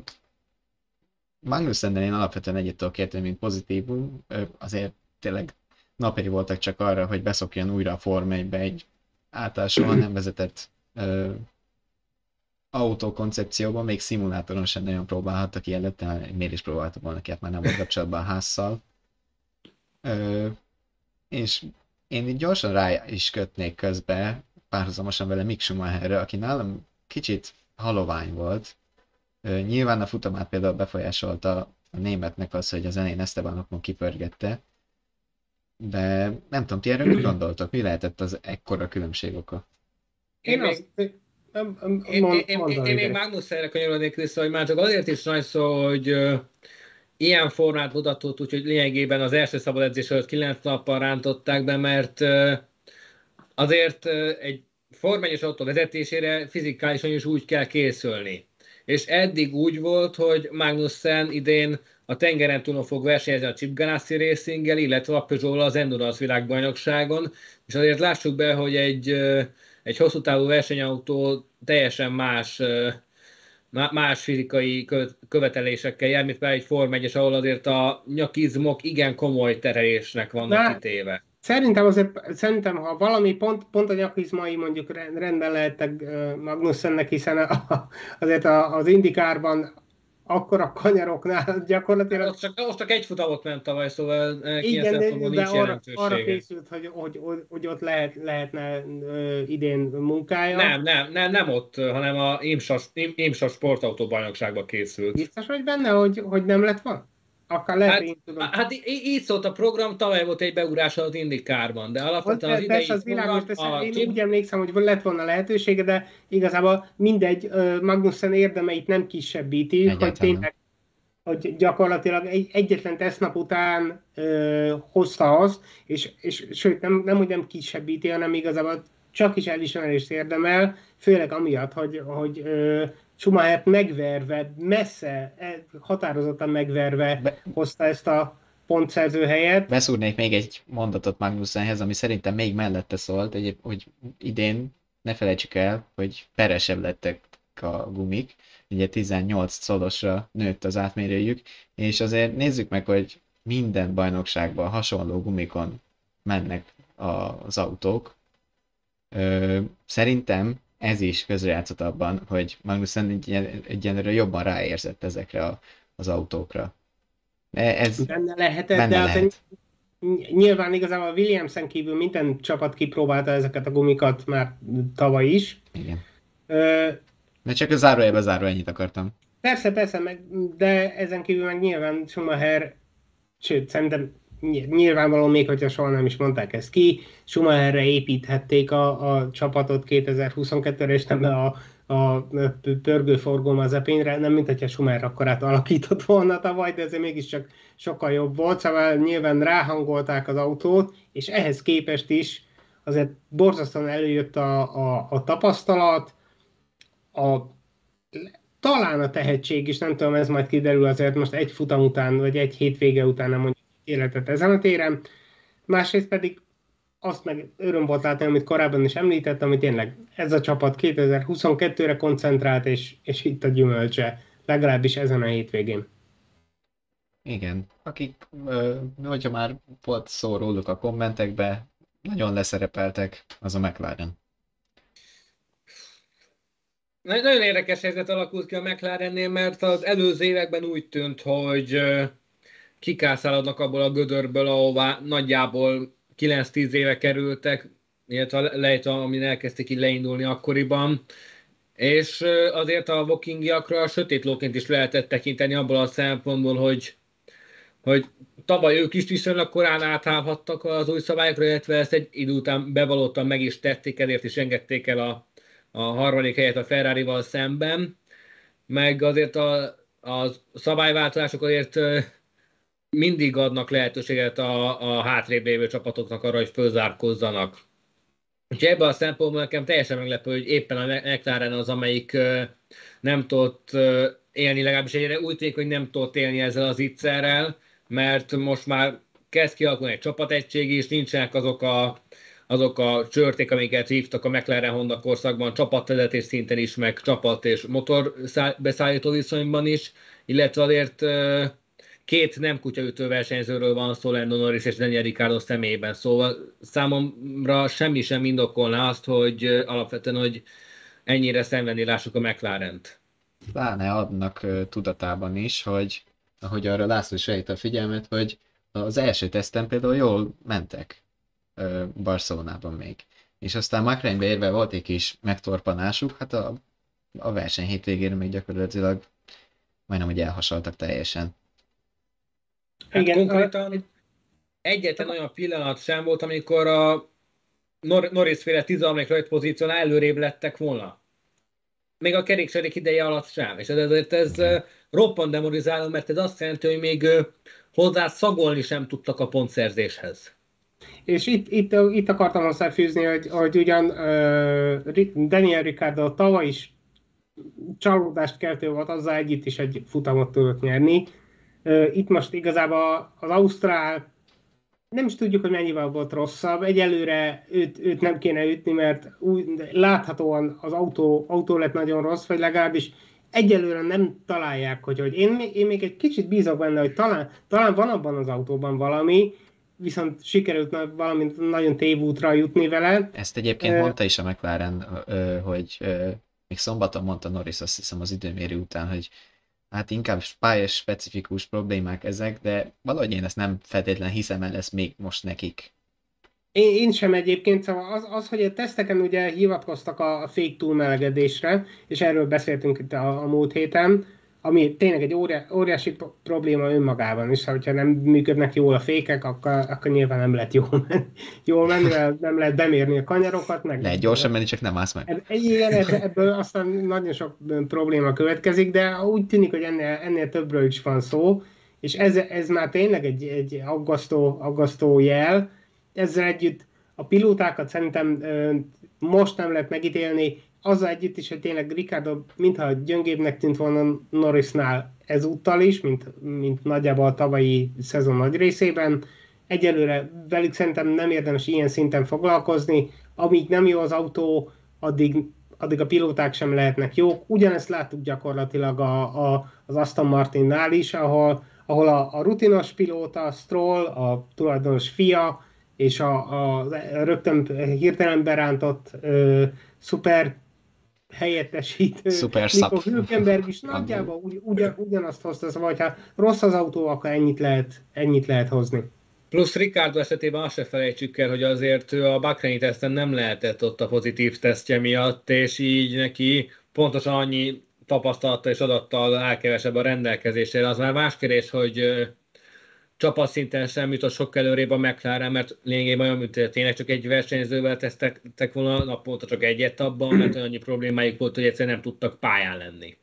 Magnussennél én alapvetően egyet tudok érteni, mint pozitívum, azért tényleg napjai voltak csak arra, hogy beszokjon újra a Form 1 egy által soha nem vezetett ö, autókoncepcióban, még szimulátoron sem nagyon próbálhattak ki előtte, miért is próbáltam volna ki, hát már nem volt kapcsolatban a házzal. Ö, és én így gyorsan rá is kötnék közbe, párhuzamosan vele Mick Schumacherre, aki nálam kicsit halovány volt. Nyilván a futamát például befolyásolta a németnek az, hogy a zenén Estebanokon kipörgette, de nem tudom, ti erre mit gondoltok? Mi lehetett az ekkora különbség oka? Én, én még, azt, én, én, én, én, én még Magnussenre kanyarodnék vissza, hogy már csak azért is nagy szó, hogy uh, ilyen formát mutatott, úgyhogy lényegében az első szabad edzés előtt 9 nappal rántották be, mert uh, azért egy formányos autó vezetésére fizikálisan is úgy kell készülni. És eddig úgy volt, hogy Magnussen idén a tengeren túlon fog versenyezni a Chip Ganassi racing illetve a Peugeot az Endurance világbajnokságon, és azért lássuk be, hogy egy, egy hosszú távú versenyautó teljesen más más fizikai követelésekkel jár, mint például egy Form 1 ahol azért a nyakizmok igen komoly terelésnek vannak Na, kitéve. Szerintem azért, szerintem ha valami pont, pont a nyakizmai mondjuk rendben lehettek Magnussennek, hiszen a, azért az indikárban akkor a kanyaroknál gyakorlatilag... Ott csak, ott csak egy futamot ment tavaly, szóval igen, de, de arra, arra készült, hogy, hogy, hogy, hogy ott lehet, lehetne ö, idén munkája. Nem, nem, nem, nem ott, hanem a Imsa sportautó bajnokságban készült. Biztos vagy benne, hogy, hogy nem lett van? Akár lehet, hát, én tudom. Hát így szólt a program, tavaly volt egy beugrása az Indikárban, de alapvetően az idei az világos, program, a én úgy emlékszem, hogy lett volna lehetősége, de igazából mindegy, Magnussen érdemeit nem kisebbíti, Egyáltalán. hogy tényleg hogy gyakorlatilag egy, egyetlen tesznap után ö, hozta azt, és, és sőt, nem, nem, hogy nem kisebbíti, hanem igazából csak is elismerést érdemel, főleg amiatt, hogy, hogy ö, Schumachert megverve, messze, e, határozottan megverve Be... hozta ezt a pontszerző helyet. Beszúrnék még egy mondatot Magnussenhez, ami szerintem még mellette szólt, egy, hogy idén ne felejtsük el, hogy peresebb lettek a gumik, ugye 18 szolosra nőtt az átmérőjük, és azért nézzük meg, hogy minden bajnokságban hasonló gumikon mennek az autók. Ö, szerintem ez is közrejátszott abban, hogy Magnussen egyenlőre jobban ráérzett ezekre a, az autókra. Ez benne lehetett, benne de hát lehet. nyilván igazából a Williamson kívül minden csapat kipróbálta ezeket a gumikat már tavaly is. Igen. Ö, Mert csak a zárójelbe záró ennyit akartam. Persze, persze, meg, de ezen kívül meg nyilván Schumacher, sőt, szerintem nyilvánvalóan még, hogyha soha nem is mondták ezt ki, Schumacherre építhették a, a csapatot 2022-re, és nem a, a pörgőforgó Mazepinre, nem mint hogyha Schumacher akkorát alakított volna tavaly, de ezért mégiscsak sokkal jobb volt, szóval nyilván ráhangolták az autót, és ehhez képest is azért borzasztóan előjött a, a, a tapasztalat, a, talán a tehetség is, nem tudom, ez majd kiderül azért most egy futam után, vagy egy hétvége után nem mondjuk életet ezen a téren. Másrészt pedig azt meg öröm volt látni, amit korábban is említettem, hogy tényleg ez a csapat 2022-re koncentrált, és, és itt a gyümölcse, legalábbis ezen a hétvégén. Igen, akik, hogyha már volt szó róluk a kommentekbe, nagyon leszerepeltek, az a McLaren. Nagyon érdekes helyzet alakult ki a McLarennél, mert az előző években úgy tűnt, hogy kikászálodnak abból a gödörből, ahová nagyjából 9-10 éve kerültek, illetve lehet, amin elkezdték így leindulni akkoriban. És azért a Wokingiakra sötét lóként is lehetett tekinteni abból a szempontból, hogy, hogy tavaly ők is viszonylag korán átállhattak az új szabályokra, illetve ezt egy idő után bevallottan meg is tették, ezért is engedték el a, a harmadik helyet a Ferrari-val szemben. Meg azért a, a szabályváltozások azért mindig adnak lehetőséget a, a hátrébb lévő csapatoknak arra, hogy fölzárkozzanak. Úgyhogy ebben a szempontból nekem teljesen meglepő, hogy éppen a McLaren az, amelyik nem tudott élni, legalábbis egyre úgy tűnik, hogy nem tudott élni ezzel az ittszerrel, mert most már kezd kialakulni egy csapategység is, nincsenek azok a, azok a csörték, amiket hívtak a McLaren Honda korszakban, csapatvezetés szinten is, meg csapat és motor beszállító viszonyban is, illetve azért két nem kutyaütő versenyzőről van szó Lando Norris és Daniel Ricciardo személyében, szóval számomra semmi sem indokolná azt, hogy alapvetően, hogy ennyire szenvedni lássuk a McLaren-t. Pláne adnak tudatában is, hogy ahogy arra László is a figyelmet, hogy az első teszten például jól mentek Barcelonában még. És aztán McLarenbe érve volt egy kis megtorpanásuk, hát a, a verseny hétvégére még gyakorlatilag majdnem, hogy elhasaltak teljesen. Hát Igen, konkrétan a... egyetlen olyan pillanat sem volt, amikor a Nor- Norris féle 13. rajt pozíción előrébb lettek volna. Még a kerékserék ideje alatt sem. És ezért ez uh, roppant demorizáló, mert ez azt jelenti, hogy még hozzá szagolni sem tudtak a pontszerzéshez. És itt, itt, itt akartam hozzáfűzni, hogy, hogy ugyan uh, Daniel Ricardo tavaly is csalódást keltő volt, azzal együtt is egy futamot tudott nyerni. Itt most igazából az Ausztrál nem is tudjuk, hogy mennyivel volt rosszabb. Egyelőre őt, őt nem kéne ütni, mert úgy, láthatóan az autó, autó lett nagyon rossz, vagy legalábbis egyelőre nem találják, hogy, hogy én, én még egy kicsit bízok benne, hogy talán, talán van abban az autóban valami, viszont sikerült valamint nagyon tévútra jutni vele. Ezt egyébként mondta is a McLaren, hogy még szombaton mondta Norris azt hiszem az időmérő után, hogy hát inkább pályás specifikus problémák ezek, de valahogy én ezt nem feltétlen hiszem el lesz még most nekik. Én, én sem egyébként, szóval az, az, hogy a teszteken ugye hivatkoztak a, a túlmelegedésre, és erről beszéltünk itt a, a múlt héten, ami tényleg egy óriá, óriási probléma önmagában is, hogyha nem működnek jól a fékek, akkor, akkor nyilván nem lehet jól menni, jól menni nem lehet bemérni a kanyarokat. Meg lehet gyorsan menni, csak nem állsz meg. Igen, ebből aztán nagyon sok probléma következik, de úgy tűnik, hogy ennél, ennél többről is van szó, és ez, ez már tényleg egy, egy aggasztó, aggasztó jel. Ezzel együtt a pilótákat szerintem most nem lehet megítélni, azzal együtt is, hogy tényleg Ricardo mintha gyöngébbnek tűnt volna Norrisnál ezúttal is, mint, mint nagyjából a tavalyi szezon nagy részében. Egyelőre velük szerintem nem érdemes ilyen szinten foglalkozni. Amíg nem jó az autó, addig, addig a pilóták sem lehetnek jók. Ugyanezt láttuk gyakorlatilag a, a, az Aston Martinnál is, ahol, ahol a, a rutinos pilóta, Stroll, a tulajdonos fia, és a, a rögtön hirtelen berántott ö, szuper helyettesítő Super Nico Hülkenberg is nagyjából ugy, ugyan, ugyanazt hozta, szóval ha rossz az autó, akkor ennyit lehet, ennyit lehet hozni. Plusz Ricardo esetében azt se felejtsük el, hogy azért ő a Bahreini teszten nem lehetett ott a pozitív tesztje miatt, és így neki pontosan annyi tapasztalata és adattal elkevesebb a rendelkezésére. Az már más kérdés, hogy csapatszinten sem jutott sok előrébb a McLaren, mert lényegében olyan, mint tényleg csak egy versenyzővel tesztek volna naponta csak egyet abban, mert annyi problémájuk volt, hogy egyszerűen nem tudtak pályán lenni.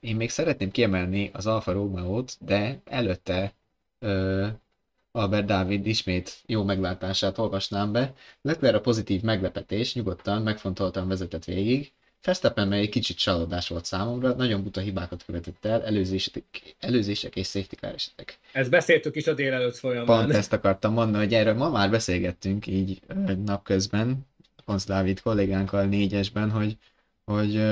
Én még szeretném kiemelni az Alfa Romeo-t, de előtte ö, Albert Dávid ismét jó meglátását olvasnám be. Leclerc a pozitív meglepetés, nyugodtan, megfontoltan vezetett végig, Verstappen meg egy kicsit csalódás volt számomra, nagyon buta hibákat követett el, előzések, előzések és safety car esetek. Ezt beszéltük is a délelőtt folyamán. Pont ezt akartam mondani, hogy erről ma már beszélgettünk így napközben, Ponsz Dávid kollégánkkal négyesben, hogy, hogy,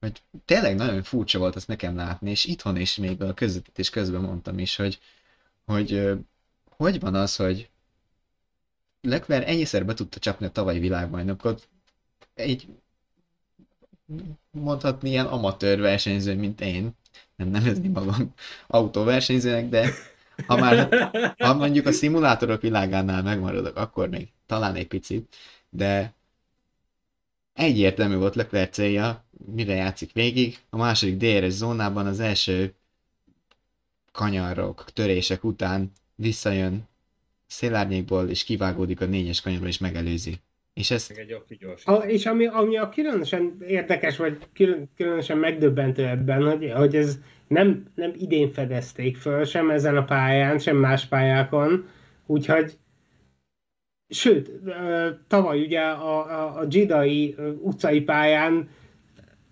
hogy tényleg nagyon furcsa volt ezt nekem látni, és itthon is még a közvetítés közben mondtam is, hogy, hogy hogy van az, hogy Leclerc ennyiszer be tudta csapni a tavalyi világbajnokot, egy mondhatni ilyen amatőr versenyző, mint én, nem nevezni magam autóversenyzőnek, de ha már ha mondjuk a szimulátorok világánál megmaradok, akkor még talán egy picit, de egyértelmű volt Leclerc célja, mire játszik végig. A második DRS zónában az első kanyarok, törések után visszajön szélárnyékból, és kivágódik a négyes kanyarból, és megelőzi. És ez... Egy a, és ami, ami a különösen érdekes, vagy külön, különösen megdöbbentő ebben, hogy, hogy ez nem, nem idén fedezték föl, sem ezen a pályán, sem más pályákon, úgyhogy sőt, tavaly ugye a, a, a Gidai utcai pályán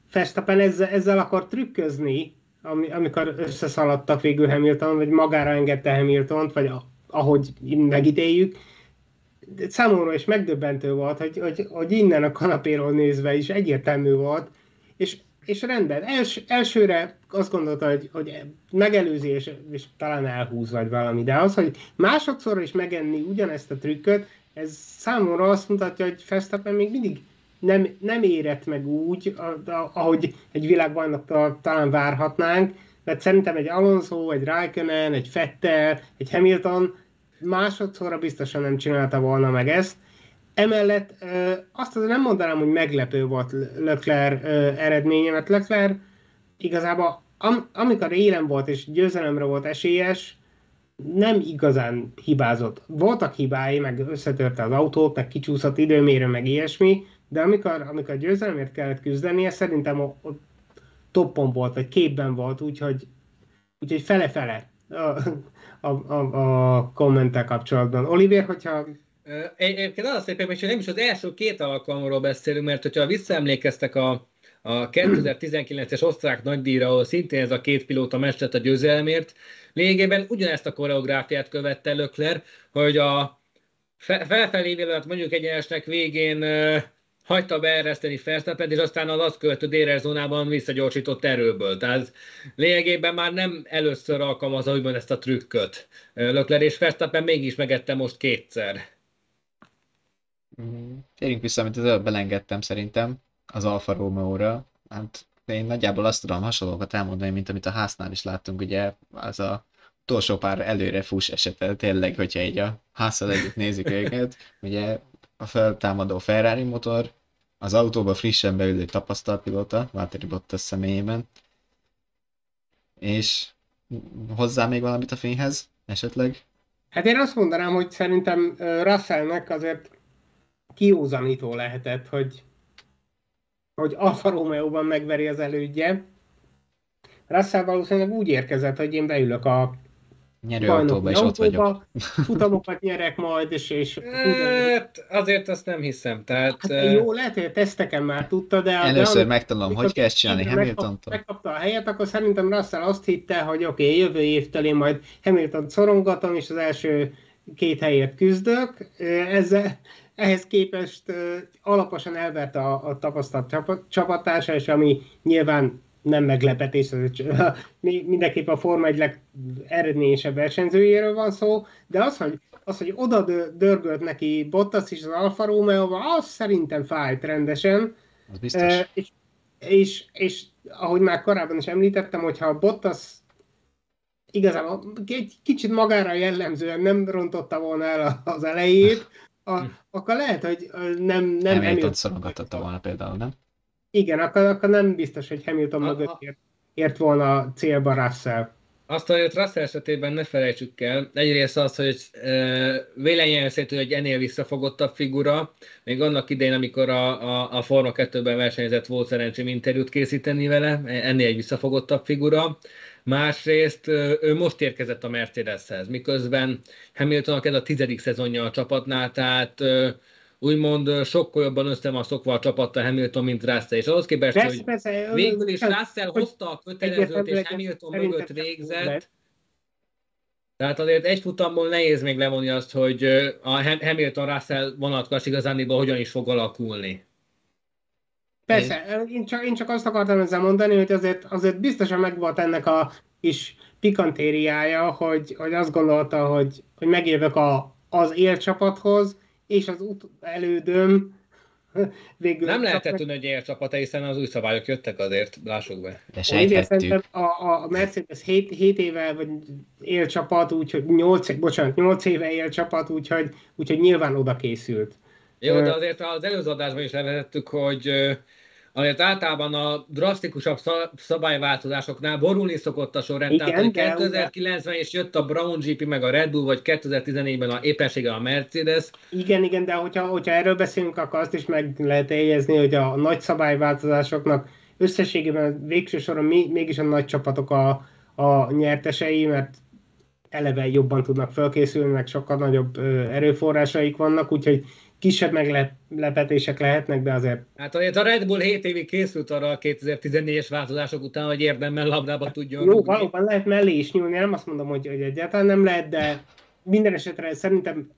Festapen ezzel, ezzel akar trükközni, ami, amikor összeszaladtak végül Hamilton, vagy magára engedte Hamilton, vagy a, ahogy megítéljük, számomra is megdöbbentő volt, hogy, hogy, hogy innen a kanapéról nézve is egyértelmű volt, és, és rendben, Els, elsőre azt gondolta, hogy, hogy megelőzi, és, és talán elhúz vagy valami, de az, hogy másodszor is megenni ugyanezt a trükköt, ez számomra azt mutatja, hogy Verstappen még mindig nem, nem érett meg úgy, ahogy egy világbajnoktól talán várhatnánk, mert szerintem egy Alonso, egy Raikkonen, egy Vettel, egy Hamilton másodszorra biztosan nem csinálta volna meg ezt. Emellett azt azért nem mondanám, hogy meglepő volt Leclerc eredménye, mert Leclerc igazából am, amikor élen volt és győzelemre volt esélyes, nem igazán hibázott. Voltak hibái, meg összetörte az autót, meg kicsúszott időmérő, meg ilyesmi, de amikor, amikor győzelemért kellett küzdenie, szerintem a, a toppon volt, vagy képben volt, úgyhogy, úgyhogy fele-fele a, a, a, kommentel kapcsolatban. Oliver, hogyha Egyébként az a szép, hogy nem is az első két alkalomról beszélünk, mert hogyha visszaemlékeztek a, a 2019-es osztrák nagydíjra, ahol szintén ez a két pilóta mestert a győzelmért, lényegében ugyanezt a koreográfiát követte Lökler, hogy a felfelé vélet mondjuk egyenesnek végén hagyta beereszteni Fersztappet, és aztán az azt követő DRS zónában visszagyorsított erőből. Tehát lényegében már nem először alkalmazza úgymond ezt a trükköt. Lökler és Fersztappen mégis megette most kétszer. Mm, térjünk vissza, amit az előbb belengedtem szerintem az Alfa Romeo-ra. Hát én nagyjából azt tudom hasonlókat elmondani, mint amit a háznál is láttunk, ugye az a utolsó pár előre fuss esete, tényleg, hogyha így a házzal együtt nézik őket, ugye a feltámadó Ferrari motor, az autóba frissen beülő tapasztalt pilóta, Valtteri Bottas személyében, és hozzá még valamit a fényhez, esetleg? Hát én azt mondanám, hogy szerintem Russellnek azért kiúzanító lehetett, hogy, hogy Alfa Romeo-ban megveri az elődje. Russell valószínűleg úgy érkezett, hogy én beülök a nyerőautóba, és ott vagyok. Futamokat nyerek majd, és... és hát, azért azt nem hiszem, tehát... Hát, jó, lehet, hogy a teszteken már tudta, de... Először de, megtanulom, hogy kell ezt csinálni hamilton Megkapta a helyet, akkor szerintem Russell azt hitte, hogy oké, okay, jövő évtől én majd Hamilton szorongatom, és az első két helyért küzdök. Ezzel, ehhez képest alaposan elverte a, a tapasztalt csapat, csapattársa, és ami nyilván nem meglepetés, ez mindenképp a Forma egy legeredményesebb versenyzőjéről van szó, de az, hogy, az, hogy oda dörgölt neki Bottas is az Alfa romeo az szerintem fájt rendesen. Az biztos. E, és, és, és, ahogy már korábban is említettem, hogyha Bottas igazából egy kicsit magára jellemzően nem rontotta volna el az elejét, a, akkor lehet, hogy nem... Nem Hamilton szorongatta volna például, nem? Igen, akkor, akkor nem biztos, hogy Hamilton a, mögött ért, ért volna célba Russell. Azt, hogy Russell esetében ne felejtsük el, egyrészt az, hogy e, véleményem szerint egy ennél visszafogottabb figura, még annak idején, amikor a, a, a Forma 2-ben versenyzett, volt szerencsém interjút készíteni vele, ennél egy visszafogottabb figura. Másrészt ő most érkezett a Mercedeshez, miközben Hamiltonnak ez a tizedik szezonja a csapatnál, tehát úgymond sokkal jobban össze van szokva a csapata Hamilton, mint Russell, és ahhoz képest, hogy persze, végül is Russell hozta a kötelezőt, és Hamilton mögött végzett, tehát azért egy futamból nehéz még levonni azt, hogy a Hamilton-Russell vonatkozás igazániból hogyan is fog alakulni. Persze, én csak, én csak azt akartam ezzel mondani, hogy azért, azért biztosan megvolt ennek a kis pikantériája, hogy, hogy azt gondolta, hogy, hogy megjövök a, az élcsapathoz, és az út elődöm végül... Nem lehetett tudni, hogy élcsapat, hiszen az új szabályok jöttek azért, lássuk be. De sejthettük. A, a Mercedes 7, 7 éve vagy élcsapat, úgyhogy 8, bocsánat, 8 éve élcsapat, úgyhogy, úgyhogy nyilván oda készült. Jó, de azért az előző adásban is levezettük, hogy azért általában a drasztikusabb szabályváltozásoknál borulni szokott a sorrend. Igen, Tehát, hogy 2009-ben is jött a Brown GP, meg a Red Bull, vagy 2014-ben a éppenséggel a Mercedes. Igen, igen, de hogyha, hogyha erről beszélünk, akkor azt is meg lehet éljezni, hogy a nagy szabályváltozásoknak összességében végső soron mi, mégis a nagy csapatok a, a nyertesei, mert eleve jobban tudnak felkészülni, meg sokkal nagyobb erőforrásaik vannak, úgyhogy kisebb meglepetések lehetnek, de azért... Hát a Red Bull 7 évig készült arra a 2014-es változások után, hogy érdemben labdába tudjon Jó, rúgni. valóban lehet mellé is nyúlni, nem azt mondom, hogy, hogy egyáltalán nem lehet, de minden esetre szerintem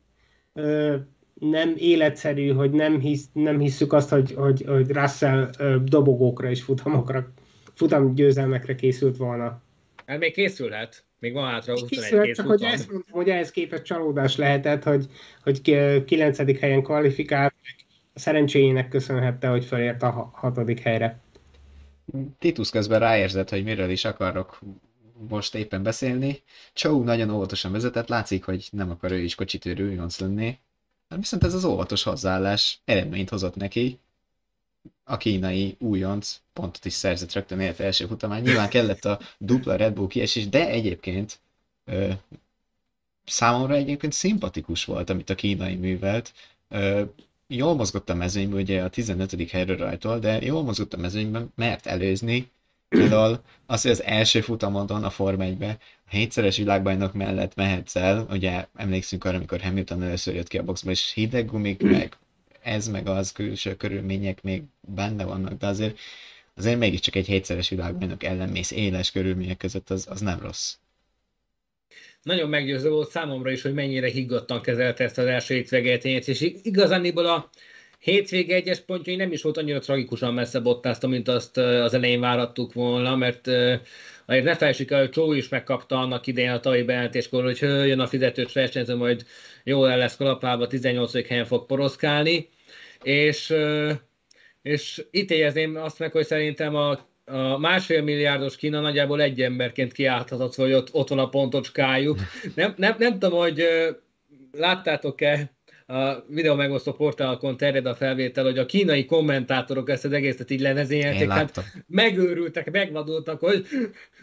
ö, nem életszerű, hogy nem, hisz, nem hisszük azt, hogy, hogy, hogy Russell ö, dobogókra és futamokra, futam győzelmekre készült volna. Hát még készülhet. Még van hátra 21 két Csak hogy ezt mondtam, hogy ehhez képest csalódás lehetett, hogy, hogy 9. helyen kvalifikált, a szerencséjének köszönhette, hogy felért a hatodik helyre. Titus közben ráérzett, hogy miről is akarok most éppen beszélni. Chow nagyon óvatosan vezetett, látszik, hogy nem akar ő is kocsitőrű lenni. Viszont ez az óvatos hozzáállás eredményt hozott neki, a kínai újonc pontot is szerzett rögtön élet első futamán. Nyilván kellett a dupla Red Bull kiesés, de egyébként ö, számomra egyébként szimpatikus volt, amit a kínai művelt. Ö, jól mozgott a mezőnyben, ugye a 15. helyről rajtól, de jól mozgott a mezőnyben, mert előzni, Például az, hogy az első futamodon a Form 1 a hétszeres világbajnok mellett mehetsz el, ugye emlékszünk arra, amikor Hamilton először jött ki a boxba, és hideg gumik, meg ez, meg az külső körülmények még benne vannak, de azért, azért mégiscsak egy hétszeres világbajnok ellen mész éles körülmények között, az, az nem rossz. Nagyon meggyőző volt számomra is, hogy mennyire higgadtan kezelte ezt az első hétvégét, és igazániból a hétvége egyes pontjai nem is volt annyira tragikusan messze bottázta, mint azt az elején várattuk volna, mert azért ne felejtsük el, hogy Csó is megkapta annak idején a tavalyi bejelentéskor, hogy jön a fizetős versenyző, majd jól el lesz kalapálva, 18. helyen fog poroszkálni, és, és itt érezném azt meg, hogy szerintem a a másfél milliárdos Kína nagyjából egy emberként kiálthatott, hogy ott, ott van a pontocskájuk. Nem, nem, nem tudom, hogy láttátok-e a videó megosztó portálokon terjed a felvétel, hogy a kínai kommentátorok ezt az egészet így lenezényelték. Hát megőrültek, megvadultak, hogy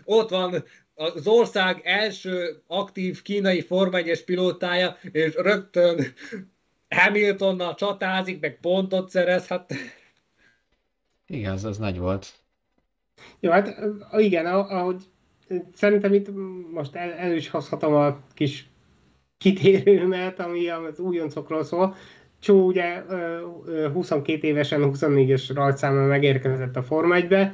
ott van az ország első aktív kínai Forma 1 pilótája, és rögtön Hamiltonnal csatázik, meg pontot szerez, hát... Igen, az, az nagy volt. Jó, hát igen, ahogy szerintem itt most el, el is hozhatom a kis kitérőmet, ami az újoncokról szól. Csó ugye 22 évesen, 24-es rajtszámmal megérkezett a Forma 1-be.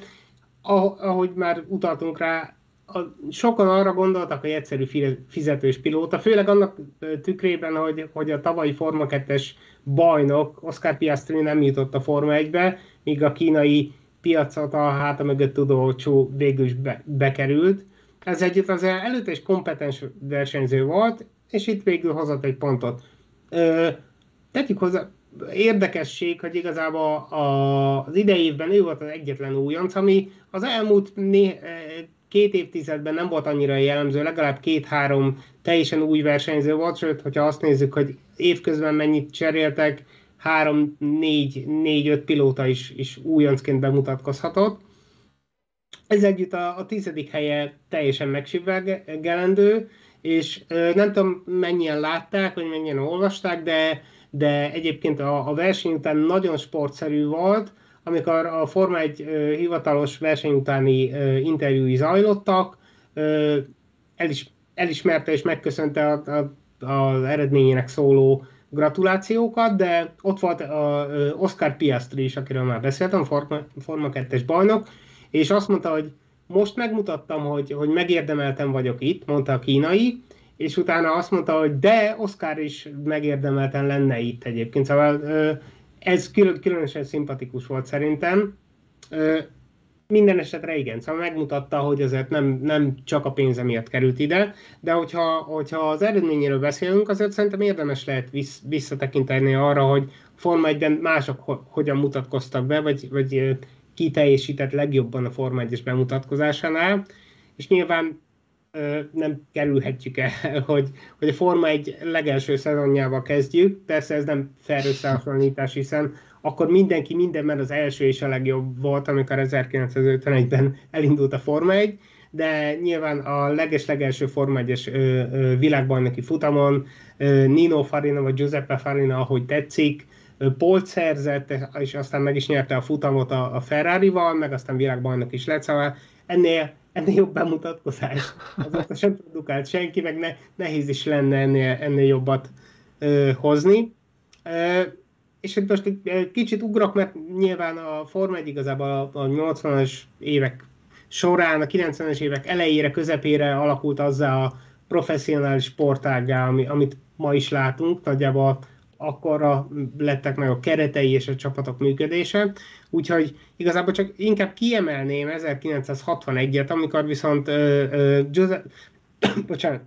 Ahogy már utaltunk rá, a, sokan arra gondoltak, hogy egyszerű fizetős pilóta, főleg annak tükrében, hogy, hogy a tavalyi Forma 2-es bajnok, Oscar Piastri nem jutott a Forma 1-be, míg a kínai piacot a háta mögött tudó Csó végül is be, bekerült. Ez együtt az előtte is kompetens versenyző volt, és itt végül hozott egy pontot. Ö, tegyük hozzá, érdekesség, hogy igazából az idei évben ő volt az egyetlen újonc, ami az elmúlt né, két évtizedben nem volt annyira jellemző, legalább két-három teljesen új versenyző volt, sőt, hogyha azt nézzük, hogy évközben mennyit cseréltek, három, négy, négy, öt pilóta is, is újoncként bemutatkozhatott. Ez együtt a, a tizedik helye teljesen megsüvegelendő, és nem tudom mennyien látták, vagy mennyien olvasták, de, de egyébként a, a verseny után nagyon sportszerű volt, amikor a Forma 1 hivatalos verseny utáni interjúi zajlottak, el is, elismerte és megköszönte a, a, az eredményének szóló gratulációkat, de ott volt a Oscar Piastri is, akiről már beszéltem, Forma, Forma 2-es bajnok, és azt mondta, hogy most megmutattam, hogy, hogy megérdemeltem vagyok itt, mondta a kínai, és utána azt mondta, hogy de Oscar is megérdemelten lenne itt egyébként. Szóval ez különösen szimpatikus volt szerintem. Minden esetre igen, szóval megmutatta, hogy azért nem, nem csak a pénze miatt került ide, de hogyha, hogyha az eredményéről beszélünk, azért szerintem érdemes lehet vissz, visszatekinteni arra, hogy Forma 1 mások hogyan mutatkoztak be, vagy, vagy ki teljesített legjobban a Forma 1 bemutatkozásánál, és nyilván nem kerülhetjük el, hogy, hogy a Forma egy legelső szezonjával kezdjük, persze ez nem fair összehasonlítás, hiszen akkor mindenki mindenben az első és a legjobb volt, amikor 1951-ben elindult a Forma 1, de nyilván a leges-legelső Forma 1-es világbajnoki futamon Nino Farina vagy Giuseppe Farina, ahogy tetszik, Polt szerzett, és aztán meg is nyerte a futamot a, a Ferrari-val, meg aztán világbajnok is lett, szóval ennél, ennél jobb bemutatkozás. Azóta sem produkált senki, meg ne, nehéz is lenne ennél, ennél jobbat ö, hozni. Ö, és itt most egy kicsit ugrok, mert nyilván a Forma 1 igazából a, a 80-as évek során, a 90-es évek elejére, közepére alakult azzá a professzionális sportágá, ami, amit ma is látunk, nagyjából akkorra lettek meg a keretei és a csapatok működése, úgyhogy igazából csak inkább kiemelném 1961-et, amikor viszont uh, uh, Giuseppe, bocsánat,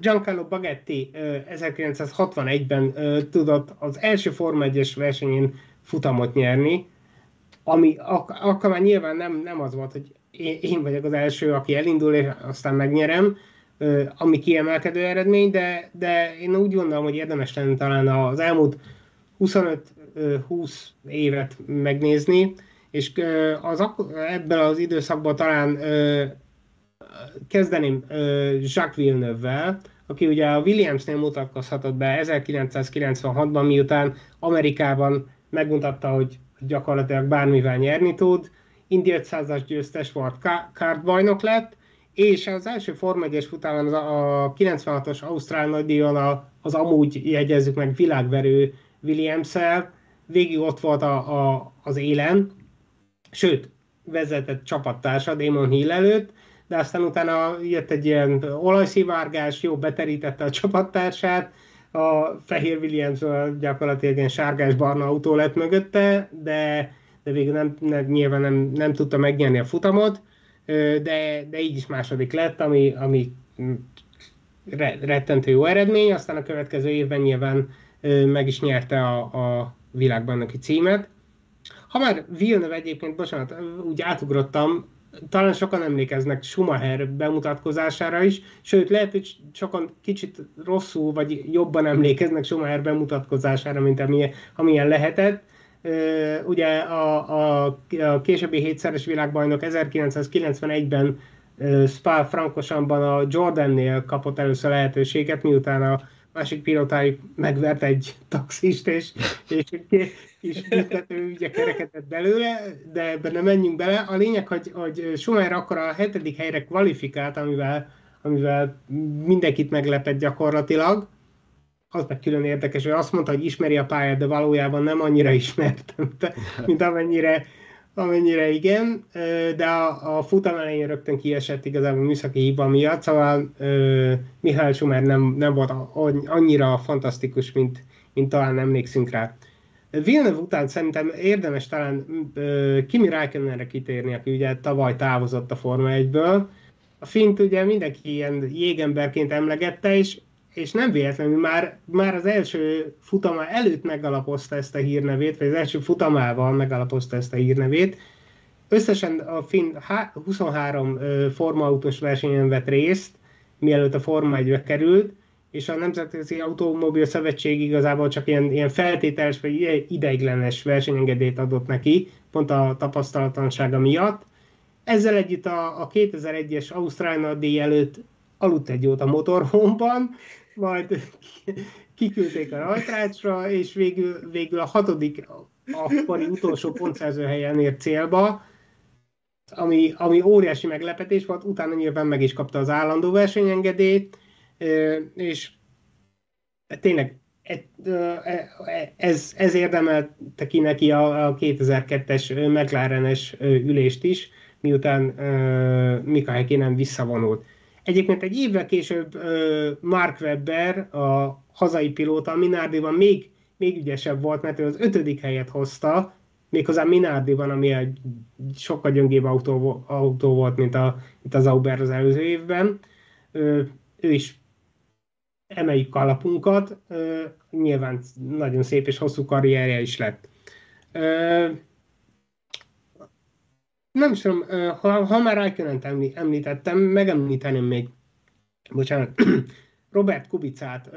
Giancarlo Bagetti uh, 1961-ben uh, tudott az első Forma 1-es versenyén futamot nyerni, ami ak- akkor már nyilván nem, nem az volt, hogy én, én vagyok az első, aki elindul, és aztán megnyerem, ami kiemelkedő eredmény, de, de én úgy gondolom, hogy érdemes lenne talán az elmúlt 25-20 évet megnézni, és az, ebből az időszakban talán kezdeném Jacques Villeneuve-vel, aki ugye a Williamsnél mutatkozhatott be 1996-ban, miután Amerikában megmutatta, hogy gyakorlatilag bármivel nyerni tud. India 500-as győztes volt, kártbajnok lett, és az első Form 1 futában a 96-os Ausztrál nagydíjon az amúgy jegyezzük meg világverő Williams-el, végig ott volt a, a, az élen, sőt, vezetett csapattársa Damon Hill előtt, de aztán utána jött egy ilyen olajszivárgás, jó beterítette a csapattársát, a fehér Williams gyakorlatilag ilyen sárgás-barna autó lett mögötte, de, de végül nem, nem, nyilván nem, nem tudta megnyerni a futamot, de, de így is második lett, ami, ami rettentő jó eredmény, aztán a következő évben nyilván meg is nyerte a, a világbajnoki címet. Ha már Villeneuve egyébként, bocsánat, úgy átugrottam, talán sokan emlékeznek Schumacher bemutatkozására is, sőt lehet, hogy sokan kicsit rosszul vagy jobban emlékeznek Schumacher bemutatkozására, mint amilyen, amilyen lehetett. Ugye a, a, a későbbi hétszeres világbajnok 1991-ben Spa Frankosanban a Jordannél kapott először lehetőséget, miután a másik pilótájuk megvert egy taxist, és, és kis büntető ügye kerekedett belőle, de ebben nem menjünk bele. A lényeg, hogy, hogy Schumacher akkor a hetedik helyre kvalifikált, amivel, amivel mindenkit meglepett gyakorlatilag. Az meg külön érdekes, hogy azt mondta, hogy ismeri a pályát, de valójában nem annyira ismertem, mint amennyire, amennyire igen, de a, a futam elején rögtön kiesett igazából műszaki hiba miatt, szóval uh, Mihály Schumer nem, nem volt annyira fantasztikus, mint, mint talán emlékszünk rá. Villeneuve után szerintem érdemes talán uh, Kimi Räikkönenre kitérni, aki ugye tavaly távozott a Forma 1-ből. A fint ugye mindenki ilyen jégemberként emlegette, és, és nem véletlenül már, már az első futama előtt megalapozta ezt a hírnevét, vagy az első futamával megalapozta ezt a hírnevét. Összesen a Finn 23 uh, formautós versenyen vett részt, mielőtt a Forma 1-be került, és a Nemzetközi Automobil Szövetség igazából csak ilyen, ilyen feltételes vagy ideiglenes versenyengedélyt adott neki, pont a tapasztalatlansága miatt. Ezzel együtt a, a 2001-es Ausztrál díj előtt aludt egy jót a motorhomban, majd kiküldték a rajtrácsra, és végül, végül a hatodik, akkori utolsó pontszerző helyen ért célba, ami, ami óriási meglepetés volt, utána nyilván meg is kapta az állandó versenyengedélyt, és tényleg e, e, ez, ez érdemelte ki neki a, a 2002-es McLaren-es ülést is, miután Mika Häkkinen visszavonult. Egyébként egy évvel később Mark Webber, a hazai pilóta, a Minardiban még, még ügyesebb volt, mert ő az ötödik helyet hozta, méghozzá Minardiban, ami egy sokkal gyöngébb autó, autó volt, mint, a, mint az Auber az előző évben. Ő, ő is emeljük kalapunkat, nyilván nagyon szép és hosszú karrierje is lett. Nem is tudom, ha, ha már Raikkonen említettem, megemlíteném még, bocsánat, Robert Kubicát.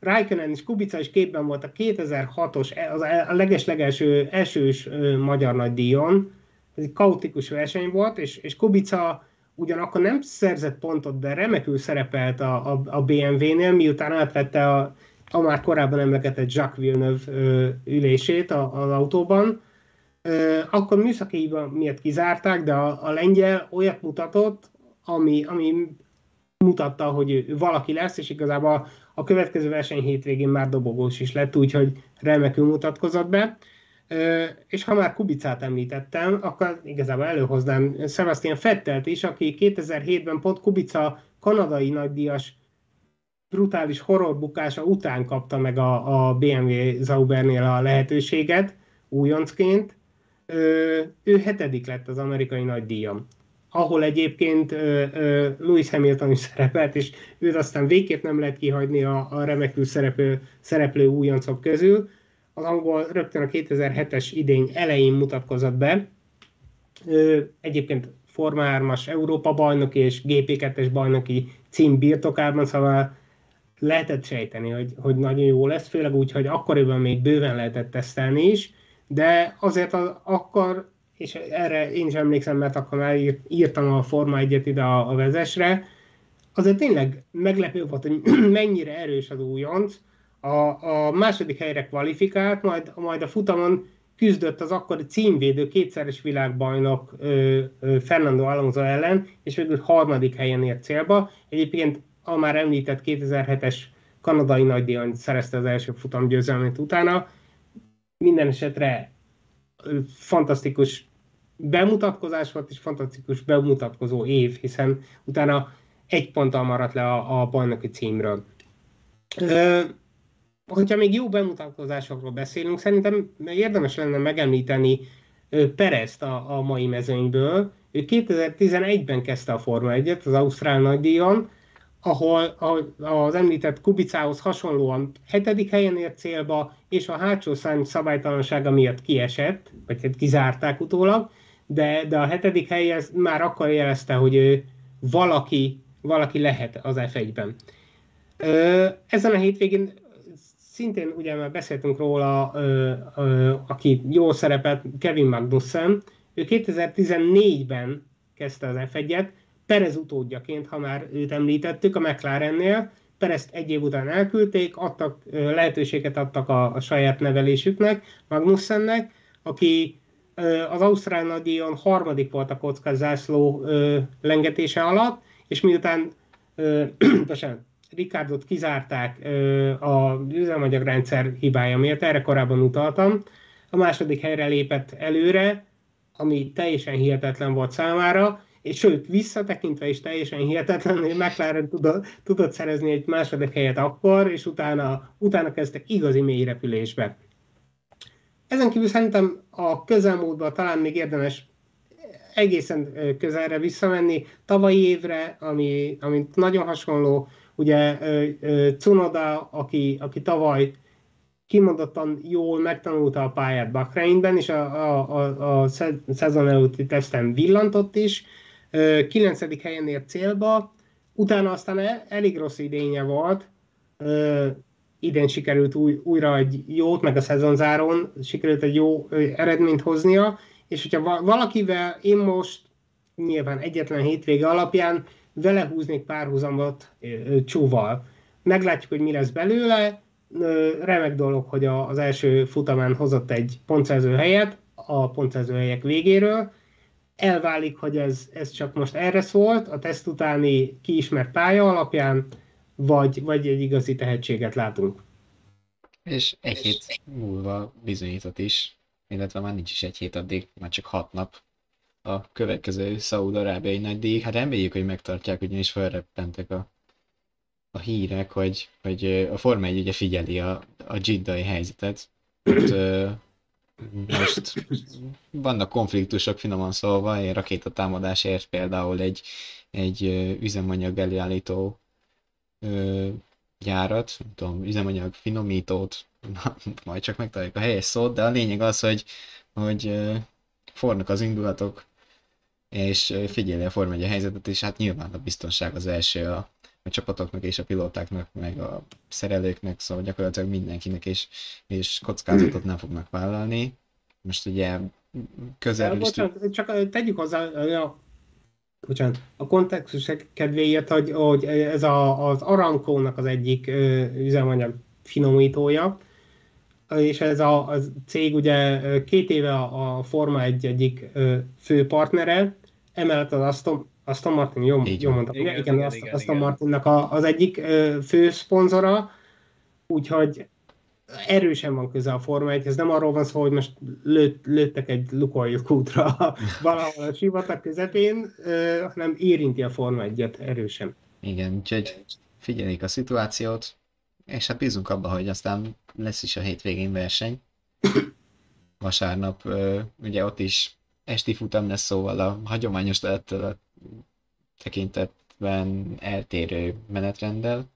Raikkonen és Kubica is képben volt a 2006-os, e, az a legeslegelső elsős magyar nagydíjon. Ez egy kaotikus verseny volt, és, és Kubica ugyanakkor nem szerzett pontot, de remekül szerepelt a, a, a BMW-nél, miután átvette a, a már korábban emlegetett Jacques Villeneuve ülését az autóban. Akkor műszaki miatt kizárták, de a, a lengyel olyat mutatott, ami, ami mutatta, hogy valaki lesz, és igazából a következő verseny hétvégén már dobogós is lett, úgyhogy remekül mutatkozott be. És ha már Kubicát említettem, akkor igazából előhoznám Sebastian Fettelt is, aki 2007-ben pont Kubica kanadai nagydíjas brutális horrorbukása után kapta meg a, a BMW Zaubernél a lehetőséget újoncként. Ő hetedik lett az amerikai nagydíjam ahol egyébként Lewis Hamilton is szerepelt, és őt aztán végképp nem lehet kihagyni a, a remekül szereplő, szereplő újoncok közül az angol rögtön a 2007-es idény elején mutatkozott be. Egyébként Forma 3-as Európa bajnoki és GP2-es bajnoki cím birtokában, szóval lehetett sejteni, hogy, hogy nagyon jó lesz, főleg úgy, hogy akkoriban még bőven lehetett tesztelni is, de azért az, akkor, és erre én is emlékszem, mert akkor már írtam a Forma 1-et ide a, a vezesre, azért tényleg meglepő volt, hogy mennyire erős az újonc, a, a második helyre kvalifikált, majd, majd a futamon küzdött az akkori címvédő, kétszeres világbajnok Fernando Alonso ellen, és végül harmadik helyen ért célba. Egyébként a már említett 2007-es kanadai nagydíjon szerezte az első futam győzelmét utána. Minden esetre fantasztikus bemutatkozás volt, és fantasztikus bemutatkozó év, hiszen utána egy ponttal maradt le a, a bajnoki címről. Ö, hogyha még jó bemutatkozásokról beszélünk, szerintem érdemes lenne megemlíteni Perezt a, a mai mezőnyből. Ő 2011-ben kezdte a Forma 1-et az Ausztrál nagydíjon, ahol, az említett Kubicához hasonlóan hetedik helyen ért célba, és a hátsó szárny szabálytalansága miatt kiesett, vagy hát kizárták utólag, de, de a hetedik hely már akkor jelezte, hogy ő valaki, valaki lehet az F1-ben. Ezen a hétvégén szintén ugye már beszéltünk róla, aki jó szerepet, Kevin Magnussen, ő 2014-ben kezdte az F1-et, Perez utódjaként, ha már őt említettük, a McLarennél, Perezt egy év után elküldték, adtak, lehetőséget adtak a, a saját nevelésüknek, Magnussennek, aki az Ausztrál nagydíjon harmadik volt a kocka zászló lengetése alatt, és miután Ricardot kizárták a üzemanyagrendszer hibája miatt, erre korábban utaltam, a második helyre lépett előre, ami teljesen hihetetlen volt számára, és sőt, visszatekintve is teljesen hihetetlen, hogy McLaren tudott, tudott szerezni egy második helyet akkor, és utána, utána kezdtek igazi mély repülésbe. Ezen kívül szerintem a közelmúltban talán még érdemes egészen közelre visszamenni, tavalyi évre, ami, ami nagyon hasonló, ugye Cunoda, aki, aki tavaly kimondottan jól megtanulta a pályát Bakreinben, és a, a, a, a szezon előtti teszten villantott is, kilencedik helyen ért célba, utána aztán e, elég rossz idénye volt, idén sikerült új, újra egy jót, meg a szezonzáron sikerült egy jó eredményt hoznia, és hogyha valakivel én most nyilván egyetlen hétvége alapján vele húznék párhuzamot csúval. Meglátjuk, hogy mi lesz belőle. Remek dolog, hogy az első futamán hozott egy pontszerző helyet a pontszerző helyek végéről. Elválik, hogy ez, ez csak most erre szólt, a teszt utáni kiismert pálya alapján, vagy, vagy egy igazi tehetséget látunk. És egy hét múlva bizonyított is, illetve már nincs is egy hét addig, már csak hat nap a következő Szaúd-Arábiai nagy díj. Hát reméljük, hogy megtartják, ugyanis felreppentek a, a hírek, hogy, hogy a Forma 1 ugye figyeli a, a Jiddai helyzetet. Ott, most vannak konfliktusok finoman szólva, egy rakétatámadásért például egy, egy üzemanyag előállító gyárat, nem tudom, üzemanyag finomítót, majd csak megtaláljuk a helyes szót, de a lényeg az, hogy, hogy fornak az indulatok, és figyeli a Forma 1 helyzetet, és hát nyilván a biztonság az első a, a csapatoknak és a pilótáknak, meg a szerelőknek, szóval gyakorlatilag mindenkinek, és, és kockázatot nem fognak vállalni. Most ugye közel... Bocsánat, csak tegyük hozzá, a, bocsánat, a kontextus kedvéért, hogy, hogy ez a, az Aramco-nak az egyik üzemanyag finomítója, és ez a, a cég ugye két éve a, a Forma 1 egyik fő partnere, emellett az Aston, Aston Martin, jó, jó mondtam, igen, igen, igen, igen, Aston igen. Martinnak a, az egyik fő szponzora, úgyhogy erősen van köze a Forma 1 ez nem arról van szó, hogy most lőtt, lőttek egy Lukoil kútra valahol a sivatag közepén, hanem érinti a Forma 1 erősen. Igen, úgyhogy figyeljük a szituációt, és hát bízunk abba, hogy aztán lesz is a hétvégén verseny. Vasárnap ugye ott is esti futam lesz, szóval a hagyományos lehettől a tekintetben eltérő menetrenddel.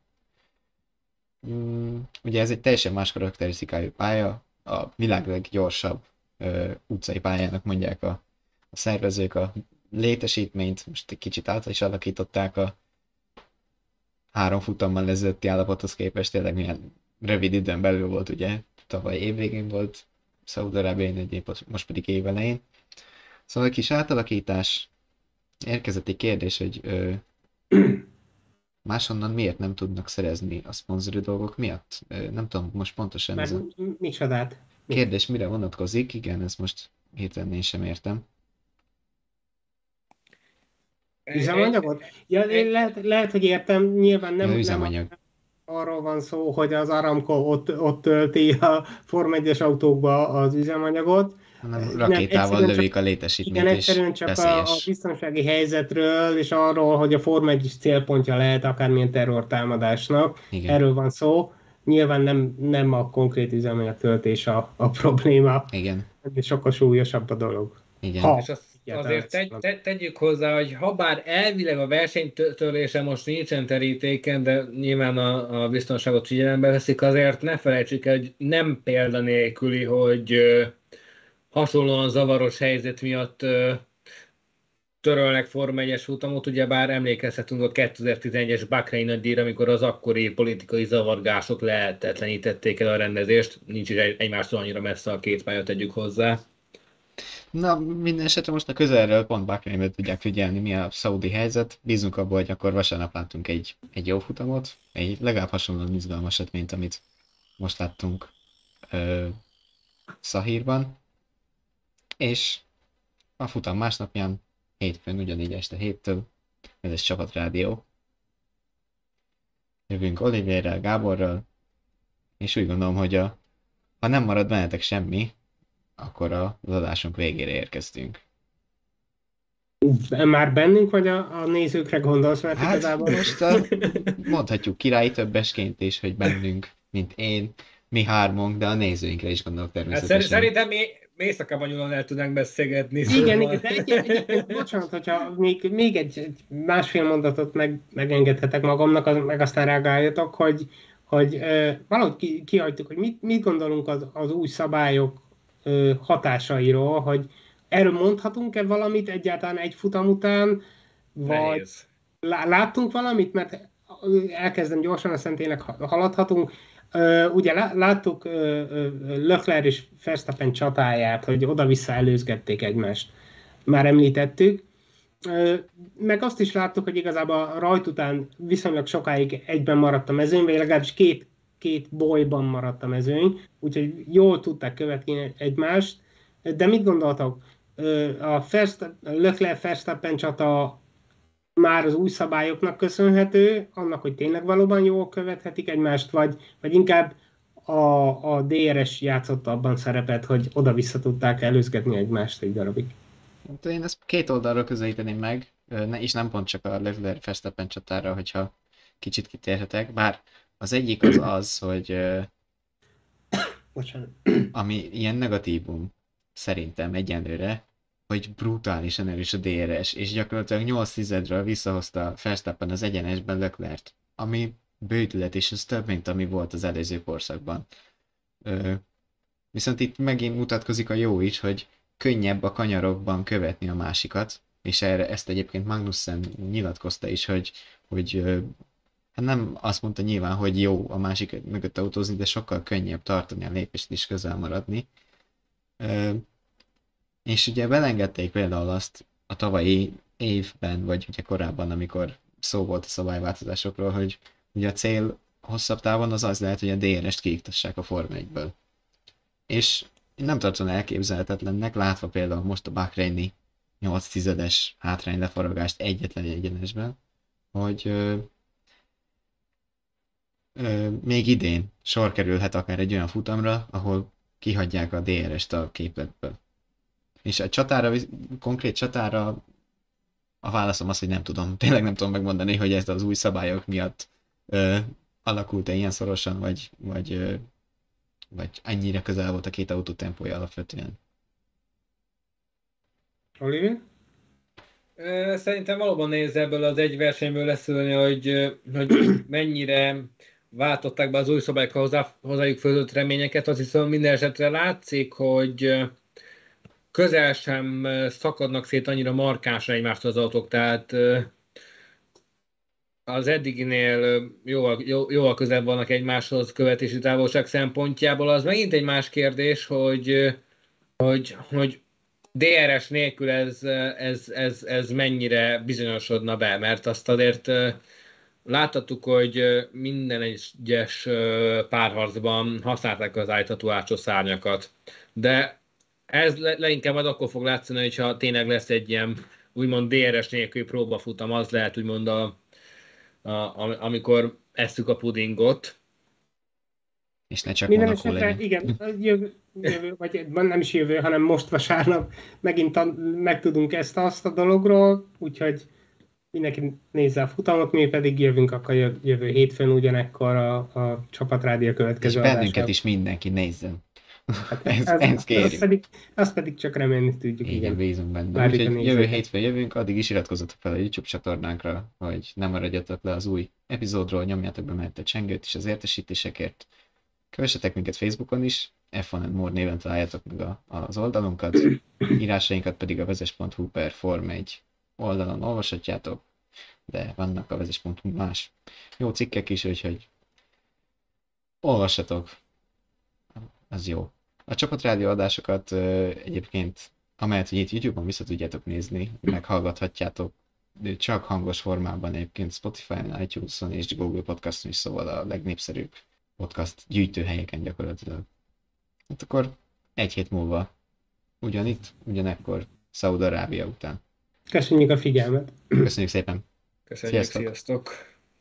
Mm, ugye ez egy teljesen más karakterisztikájú pálya, a világ leggyorsabb ö, utcai pályának mondják a, a szervezők a létesítményt, most egy kicsit át is alakították a három futammal lezőtti állapothoz képest, tényleg milyen rövid időn belül volt, ugye, tavaly évvégén volt Szaúd-Arábián egy év, most pedig évelején. Szóval egy kis átalakítás. Érkezett egy kérdés, hogy ö, máshonnan miért nem tudnak szerezni a szponzori dolgok miatt? Ö, nem tudom most pontosan. Mert ez a... micsodát? Kérdés mire vonatkozik? Igen, ezt most hirtelen én sem értem. Üzemanyagot? Ja, lehet, lehet, hogy értem, nyilván nem, Ja, üzemanyag. nem arról van szó, hogy az Aramco ott, ott tölti a Form 1-es autókba az üzemanyagot. Hanem Nem, rakétával egyszerűen lövik csak- a létesítményt, Igen, egyszerűen csak a, a biztonsági helyzetről, és arról, hogy a Form 1 is célpontja lehet akármilyen terrortámadásnak. Igen. Erről van szó. Nyilván nem, nem a konkrét üzemanyag töltés a, a probléma, Igen, de sokkal súlyosabb a dolog. igen. Ha. És azt, Igen, azért tegy, te, tegyük hozzá, hogy ha bár elvileg a versenytörése most nincsen terítéken, de nyilván a, a biztonságot figyelembe veszik, azért ne felejtsük el, hogy nem példanélküli, hogy ö, hasonlóan zavaros helyzet miatt ö, törölnek Forma 1-es futamot, ugyebár emlékezhetünk a 2011-es Bahrein nagydíjra, amikor az akkori politikai zavargások lehetetlenítették el a rendezést, nincs is egy, egymástól annyira messze a két pálya, tegyük hozzá. Na, minden esetre most a közelről pont Bakreinből tudják figyelni, mi a szaudi helyzet. Bízunk abban, hogy akkor vasárnap látunk egy, egy jó futamot, egy legalább hasonlóan izgalmasat, mint amit most láttunk ö, Szahírban. És a futam másnapján, hétfőn, ugyanígy este héttől, ez egy csapatrádió. Jövünk Olivérrel, Gáborral, és úgy gondolom, hogy a, ha nem marad bennetek semmi, akkor a- az adásunk végére érkeztünk. Már bennünk, vagy a, a nézőkre gondolsz? Mert Hát igazából most a, mondhatjuk királyi többesként is, hogy bennünk, mint én, mi hármunk, de a nézőinkre is gondolok Hát természetesen. szer- szerintem mi éjszakában nyugodtan el tudnánk beszélgetni. Igen, szóval- igen, de egy, bocsánat, hogyha még, még egy, egy másfél mondatot meg, megengedhetek magamnak, az, meg aztán reagáljatok, hogy, hogy ö, valahogy ki, kihagytuk, hogy mit, mit gondolunk az, az új szabályok ö, hatásairól, hogy erről mondhatunk-e valamit egyáltalán egy futam után, vagy Nehéz. lá- láttunk valamit, mert elkezdem gyorsan, aztán tényleg ha- haladhatunk. Ö, ugye lá- láttuk Leclerc és Verstappen csatáját, hogy oda-vissza előzgették egymást. Már említettük. Ö, meg azt is láttuk, hogy igazából rajt után viszonylag sokáig egyben maradt a mezőny, vagy legalábbis két, két bolyban maradt a mezőny, úgyhogy jól tudták követni egymást. De mit gondoltok? A Versta- Leclerc-Verstappen csata már az új szabályoknak köszönhető, annak, hogy tényleg valóban jól követhetik egymást, vagy, vagy inkább a, a DRS játszott abban szerepet, hogy oda-vissza tudták előzgetni egymást egy darabig. Hát Én ezt két oldalról közelíteném meg, és nem pont csak a Leclerc Verstappen csatára, hogyha kicsit kitérhetek, bár az egyik az az, hogy Bocsánat. ami ilyen negatívum szerintem egyenlőre, hogy brutálisan erős a DRS, és gyakorlatilag 8 tizedről visszahozta Verstappen az egyenesben Leclerc, ami bődület, és ez több, mint ami volt az előző korszakban. Ö, viszont itt megint mutatkozik a jó is, hogy könnyebb a kanyarokban követni a másikat, és erre ezt egyébként Magnussen nyilatkozta is, hogy, hogy hát nem azt mondta nyilván, hogy jó a másik mögött autózni, de sokkal könnyebb tartani a lépést és közel maradni. Ö, és ugye belengedték például azt a tavalyi évben, vagy ugye korábban, amikor szó volt a szabályváltozásokról, hogy ugye a cél hosszabb távon az az lehet, hogy a DRS-t kiiktassák a Forma 1-ből. És nem tartom elképzelhetetlennek, látva például most a Bahreini 8 tizedes hátrány lefaragást egyetlen egyenesben, hogy még idén sor kerülhet akár egy olyan futamra, ahol kihagyják a DRS-t a képletből. És a csatára, konkrét csatára a válaszom az, hogy nem tudom, tényleg nem tudom megmondani, hogy ez az új szabályok miatt ö, alakult-e ilyen szorosan, vagy, vagy, ö, vagy ennyire közel volt a két autó tempója alapvetően. Oliver? Ö, Szerintem valóban nehéz ebből az egy versenyből leszülni, hogy, hogy mennyire váltották be az új szabályokkal hozzá, hozzájuk fölött reményeket. Azt hiszem minden esetre látszik, hogy közel sem szakadnak szét annyira markánsan egymástól az autók, tehát az eddiginél jóval, jó, jóval közelebb vannak egymáshoz követési távolság szempontjából. Az megint egy más kérdés, hogy, hogy, hogy DRS nélkül ez, ez, ez, ez mennyire bizonyosodna be, mert azt azért Láthattuk, hogy minden egyes párharcban használták az állítható átsó szárnyakat, de ez le, leinkább akkor fog látszani, hogyha tényleg lesz egy ilyen úgymond DRS nélküli próbafutam, az lehet úgymond a, a, a, amikor eszük a pudingot. És ne csak Minden esetre, legyen. igen, jövő, jövő, vagy nem is jövő, hanem most vasárnap megint megtudunk ezt azt a dologról, úgyhogy mindenki nézze a futamot, mi pedig jövünk akkor jövő hétfőn ugyanekkor a, a csapatrádia következő És bennünket is mindenki nézzen. Hát ez, ez, ez Azt pedig, azt pedig csak remélni tudjuk. Igen, igen. bízunk benne. Úgyhogy jövő hétfőn jövünk, addig is iratkozzatok fel a YouTube csatornánkra, hogy nem maradjatok le az új epizódról, nyomjátok be mellett a csengőt is az értesítésekért. Kövessetek minket Facebookon is, F1 More néven találjátok meg a, az oldalunkat, írásainkat pedig a vezes.hu per Form 1 oldalon olvashatjátok, de vannak a vezes.hu más jó cikkek is, úgyhogy olvassatok, az jó. A csapatrádió adásokat egyébként, amelyet hogy itt YouTube-on vissza tudjátok nézni, meghallgathatjátok, csak hangos formában egyébként Spotify-on, iTunes-on és Google Podcast-on is, szóval a legnépszerűbb podcast gyűjtőhelyeken gyakorlatilag. Hát akkor egy hét múlva ugyanitt, ugyanekkor Szaúd-Arábia után. Köszönjük a figyelmet! Köszönjük szépen! Köszönjük, sziasztok! sziasztok.